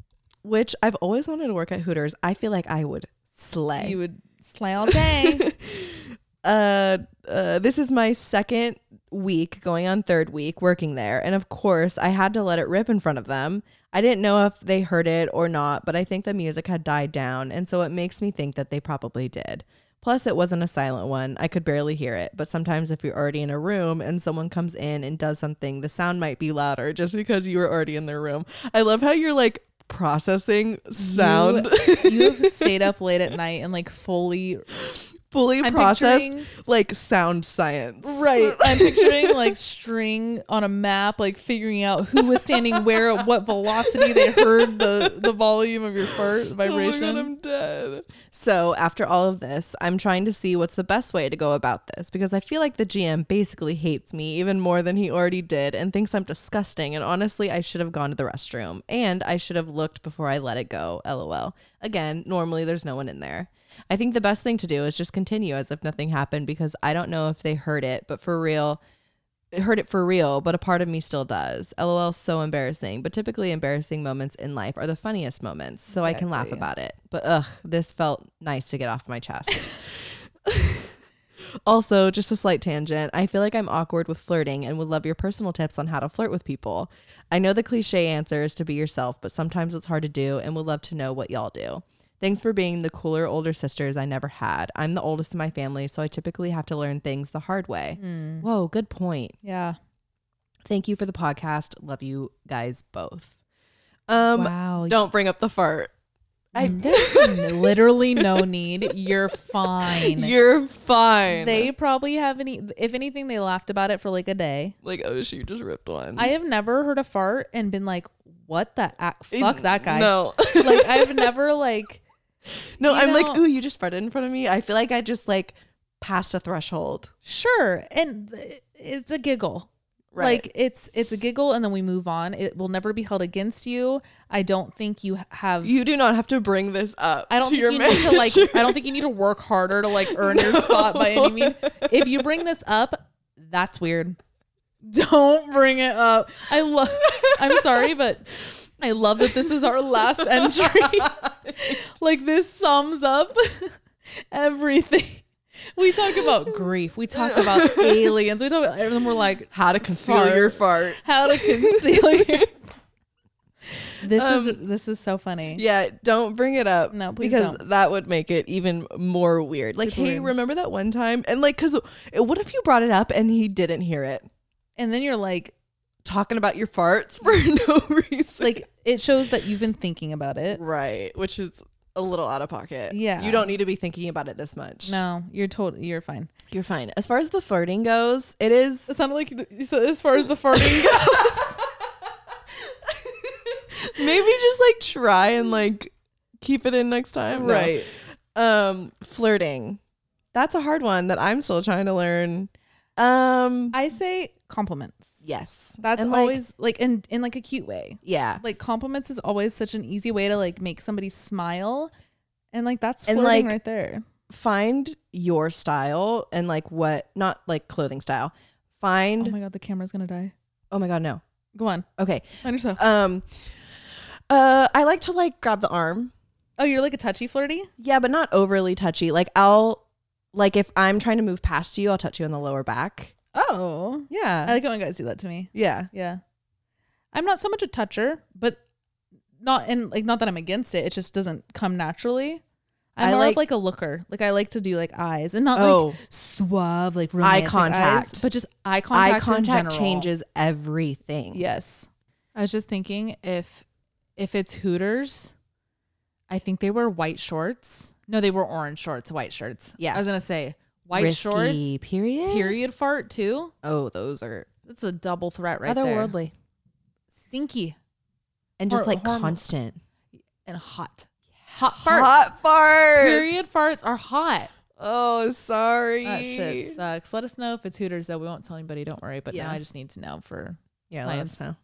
Which I've always wanted to work at Hooters. I feel like I would slay. You would slay all day. uh, uh, this is my second week, going on third week working there. And of course, I had to let it rip in front of them. I didn't know if they heard it or not, but I think the music had died down. And so it makes me think that they probably did. Plus, it wasn't a silent one. I could barely hear it. But sometimes, if you're already in a room and someone comes in and does something, the sound might be louder just because you were already in their room. I love how you're like processing sound, you have stayed up late at night and like fully fully I'm process picturing- like sound science. right. I'm picturing like string on a map, like figuring out who was standing where, at what velocity they heard the the volume of your fart vibration. Oh. God, I'm dead. So after all of this, I'm trying to see what's the best way to go about this because I feel like the GM basically hates me even more than he already did and thinks I'm disgusting. And honestly, I should have gone to the restroom and I should have looked before I let it go. LOL. Again, normally there's no one in there. I think the best thing to do is just continue as if nothing happened because I don't know if they heard it, but for real, heard it for real, but a part of me still does. LOL, so embarrassing. But typically, embarrassing moments in life are the funniest moments, so I can laugh about it. But ugh, this felt nice to get off my chest. also, just a slight tangent. I feel like I'm awkward with flirting and would love your personal tips on how to flirt with people. I know the cliche answer is to be yourself, but sometimes it's hard to do and would love to know what y'all do. Thanks for being the cooler older sisters I never had. I'm the oldest in my family, so I typically have to learn things the hard way. Whoa, good point. Yeah. Thank you for the podcast. Love you guys both. Um, wow. don't bring up the fart. I, There's literally no need. You're fine. you're fine. they probably have any. If anything, they laughed about it for like a day. like, oh, she just ripped one. I have never heard a fart and been like, "What the a- fuck that guy." No, Like I've never like. No. You I'm like, ooh, you just farted in front of me. I feel like I just like passed a threshold. Sure, and it's a giggle. Right. Like it's it's a giggle, and then we move on. It will never be held against you. I don't think you have. you do not have to bring this up. I don't to think your you need to like. I don't think you need to work harder to like earn your spot by any means. If you bring this up, that's weird. Don't bring it up. I love. I'm sorry, but I love that this is our last entry. like this sums up everything. We talk about grief. We talk about aliens. We talk about, and then we're like, how to conceal Fart. your fart. how to conceal your. This is Um, this is so funny. Yeah, don't bring it up. No, please because don't. that would make it even more weird. Like, Super hey, weird. remember that one time? And like, cause what if you brought it up and he didn't hear it? And then you're like, Talking about your farts for no reason. like it shows that you've been thinking about it. right, which is a little out of pocket. Yeah. you don't need to be thinking about it this much. No, you're totally you're fine. you're fine. As far as the flirting goes, it is. It sounded like you said as far as the farting goes. maybe just like try and like keep it in next time. No. Um, flirting. That's a hard one that I'm still trying to learn. Um, I say compliments. Yes, That's And, like, always like in in like a cute way. yeah. Like compliments is always such an easy way to like make somebody smile. And like that's And, flirting like, right there. find your style and like what not like clothing style find Oh my god, the camera's gonna die. oh my god no Go on. okay Find yourself. um uh i like to like grab the arm Oh, you're like a touchy flirty? Yeah, but not overly touchy. Like I'll like if I'm trying to move past you, I'll touch you on the lower back. Oh. Yeah. I like it when guys do that to me. yeah. Yeah. I'm not so much a toucher, but not and like not that I'm against it. It just doesn't come naturally. I'm I more like- of like a looker. Like I like to do like eyes and not Oh. like suave, like romantic contact. eyes, but just eye contact. Eye contact general. changes everything. Yes. I was just thinking if if it's Hooters, I think they wear white shorts. No, they were orange shorts, white shirts. Yeah. I was gonna say white Risky shorts, period. period fart too. Oh, those are That's a double threat right there. otherworldly. Stinky And just Hor- like constant. and hot. Hot farts. Hot farts. Period farts are hot. Oh, sorry. That shit sucks. Let us know if it's Hooters though. We won't tell anybody. Don't worry. But Yeah. now I just need to know for. Yeah, let us know.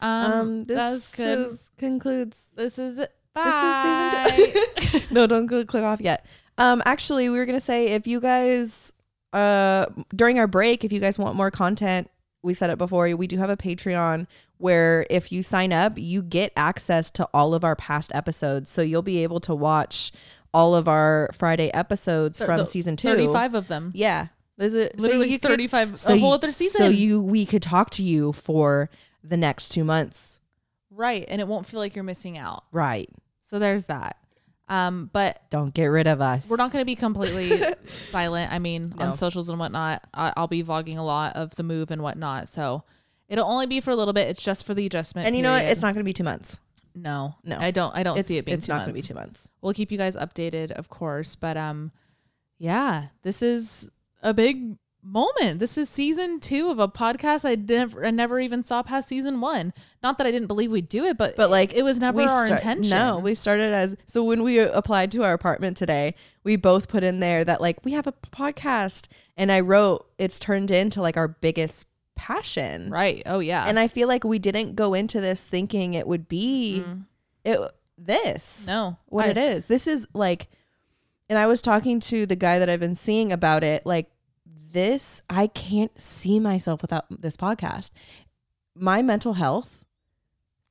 Um, Um, this is- concludes. This is it. This Bye. is season two. no, don't go click off yet. Um, actually, we were gonna say if you guys, uh, during our break, if you guys want more content, we said it before. We do have a Patreon where if you sign up, you get access to all of our past episodes. So you'll be able to watch all of our Friday episodes Th- from the season two. Thirty-five of them. Yeah, there's a so Literally could- thirty-five. so a whole other season. So you we could talk to you for the next two months. right, and it won't feel like you're missing out. Right. So there's that. Um, but Don't get rid of us. we're not going to be completely silent. I mean, No. on socials and whatnot, I- I'll be vlogging a lot of the move and whatnot. So it'll only be for a little bit. It's just for the adjustment. And you know what? period. It's not going to be two months. no, No. I don't. I don't It's, see it being it's two not going to months. be two months. We'll keep you guys updated, of course. But um, yeah, this is a big moment. This is season two of a podcast I never, I never even saw past season one. Not that I didn't believe we'd do it, but But like it was never our start- intention. No, we started as so when we applied to our apartment today, we both put in there that like we have a podcast, and I wrote it's turned into like our biggest passion. right. Oh yeah, And I feel like we didn't go into this thinking it would be it this. Mm. no, what I- it is. This is like, and I was talking to the guy that I've been seeing about it. Like, this, I can't see myself without this podcast. My mental health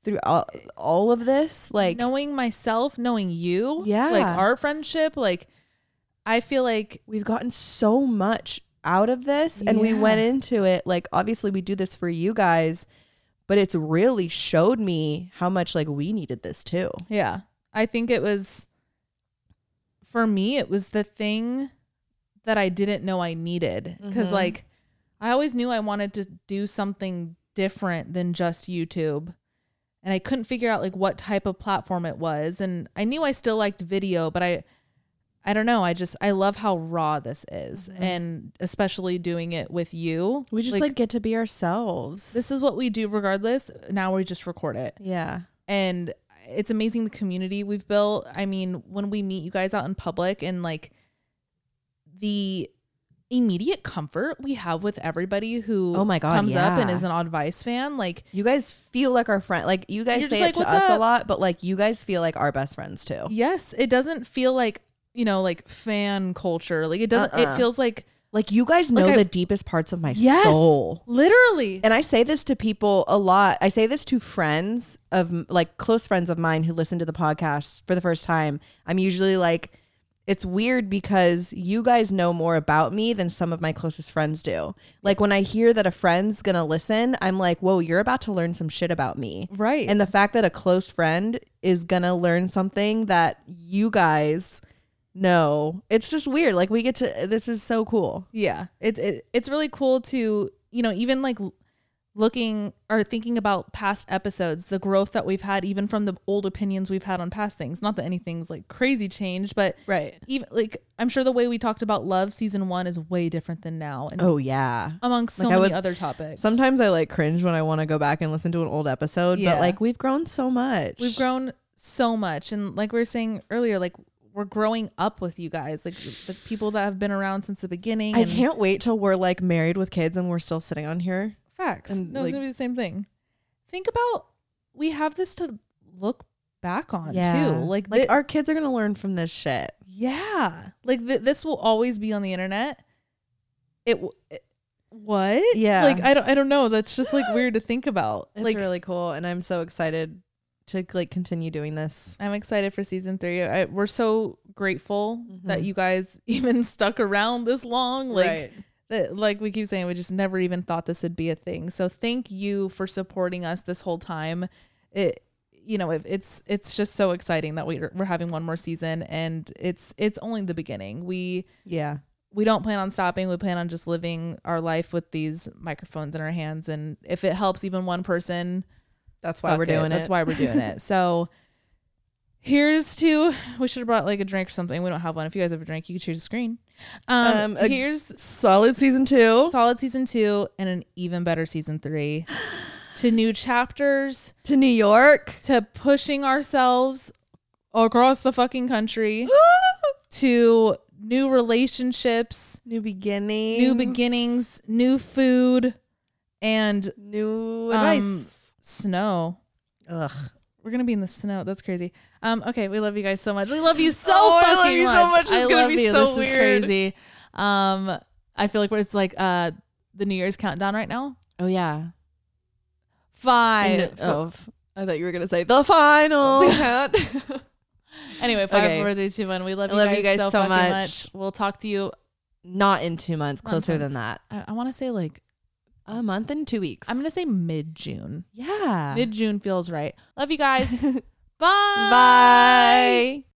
through all, all of this, like, knowing myself, knowing you, Yeah. like our friendship, like I feel like we've gotten so much out of this, and we went into it like, obviously, we do this for you guys. But it's really showed me how much like we needed this too. Yeah. I think it was for me it was the thing that I didn't know I needed cuz Mhm. like I always knew I wanted to do something different than just YouTube. And I couldn't figure out like what type of platform it was and I knew I still liked video, but I I don't know, I just I love how raw this is and especially doing it with you. We just like, get to be ourselves. this is what we do regardless. Now we just record it yeah. and it's amazing the community we've built. I mean, when we meet you guys out in public and like the immediate comfort we have with everybody who Oh my God, comes up and is an advice fan, like You guys feel like our friend. Like you guys say it like, to "What's us a lot, but like you guys feel like our best friends too. yes, it doesn't feel like you know like fan culture. Like it doesn't. Uh-uh. It feels like Like you guys know Like I- the deepest parts of my yes, soul. literally. And I say this to people a lot. I say this to friends of like close friends of mine who listen to the podcast for the first time. I'm usually like, it's weird because you guys know more about me than some of my closest friends do. Like when I hear that a friend's gonna listen, I'm like, whoa, you're about to learn some shit about me. Right. And the fact that a close friend is gonna learn something that you guys know, it's just weird. Like we get to, this is so cool. Yeah, it's it, it's really cool to you know even like looking or thinking about past episodes, the growth that we've had, even from the old opinions we've had on past things. Not that anything's like crazy changed, but Right. even like I'm sure the way we talked about love season one is way different than now, and Oh yeah. among so Like, many would- other topics. Sometimes I like cringe when I want to go back and listen to an old episode, Yeah. but like we've grown so much. we've grown so much, and like we were saying earlier, like we're growing up with you guys, like the people that have been around since the beginning. I can't wait till we're like married with kids and we're still sitting on here. Facts. And, no, like- it's gonna be the same thing. Think about we have this to look back on too. Like, like thi- our kids are gonna learn from this shit. yeah, like th- this will always be on the internet. It, w- it what? Yeah. Like I don't I don't know. That's just like weird to think about. It's like really cool, and I'm so excited to like continue doing this. I'm excited for season three. I, we're so grateful that Mhm. you guys even stuck around this long. Like, that, like we keep saying, we just never even thought this would be a thing. So thank you for supporting us this whole time. It, you know, it, it's it's just so exciting that we're we're having one more season, and it's it's only the beginning. We yeah. we don't plan on stopping. We plan on just living our life with these microphones in our hands, and if it helps even one person, That's why we're doing it. That's why we're doing it. So here's to we should have brought like a drink or something. We don't have one. If you guys have a drink, you can choose a screen. Um, Um, a- here's Solid season two solid season two and an even better season three. to new chapters, to New York. to pushing ourselves across the fucking country, to new relationships, New beginnings. new beginnings, new food, and New Um, advice. snow. Ugh. We're gonna be in the snow. That's crazy. Um, okay, we love you guys so much. We love you so Oh, I fucking love you much. so much. It's I gonna love be you. so this weird. is crazy. Um, I feel like we're, it's like uh the New Year's countdown right now. Oh yeah. Five. And- oh, f- I thought you were gonna say the final count. Anyway, five, Okay. four, three, two, one. We love, I you, love guys you guys so, so much. much. We'll talk to you. Not in two months. Closer than that. I, I want to say like A month and two weeks. I'm gonna say mid June. Yeah. Mid June feels right. Love you guys. Bye. Bye.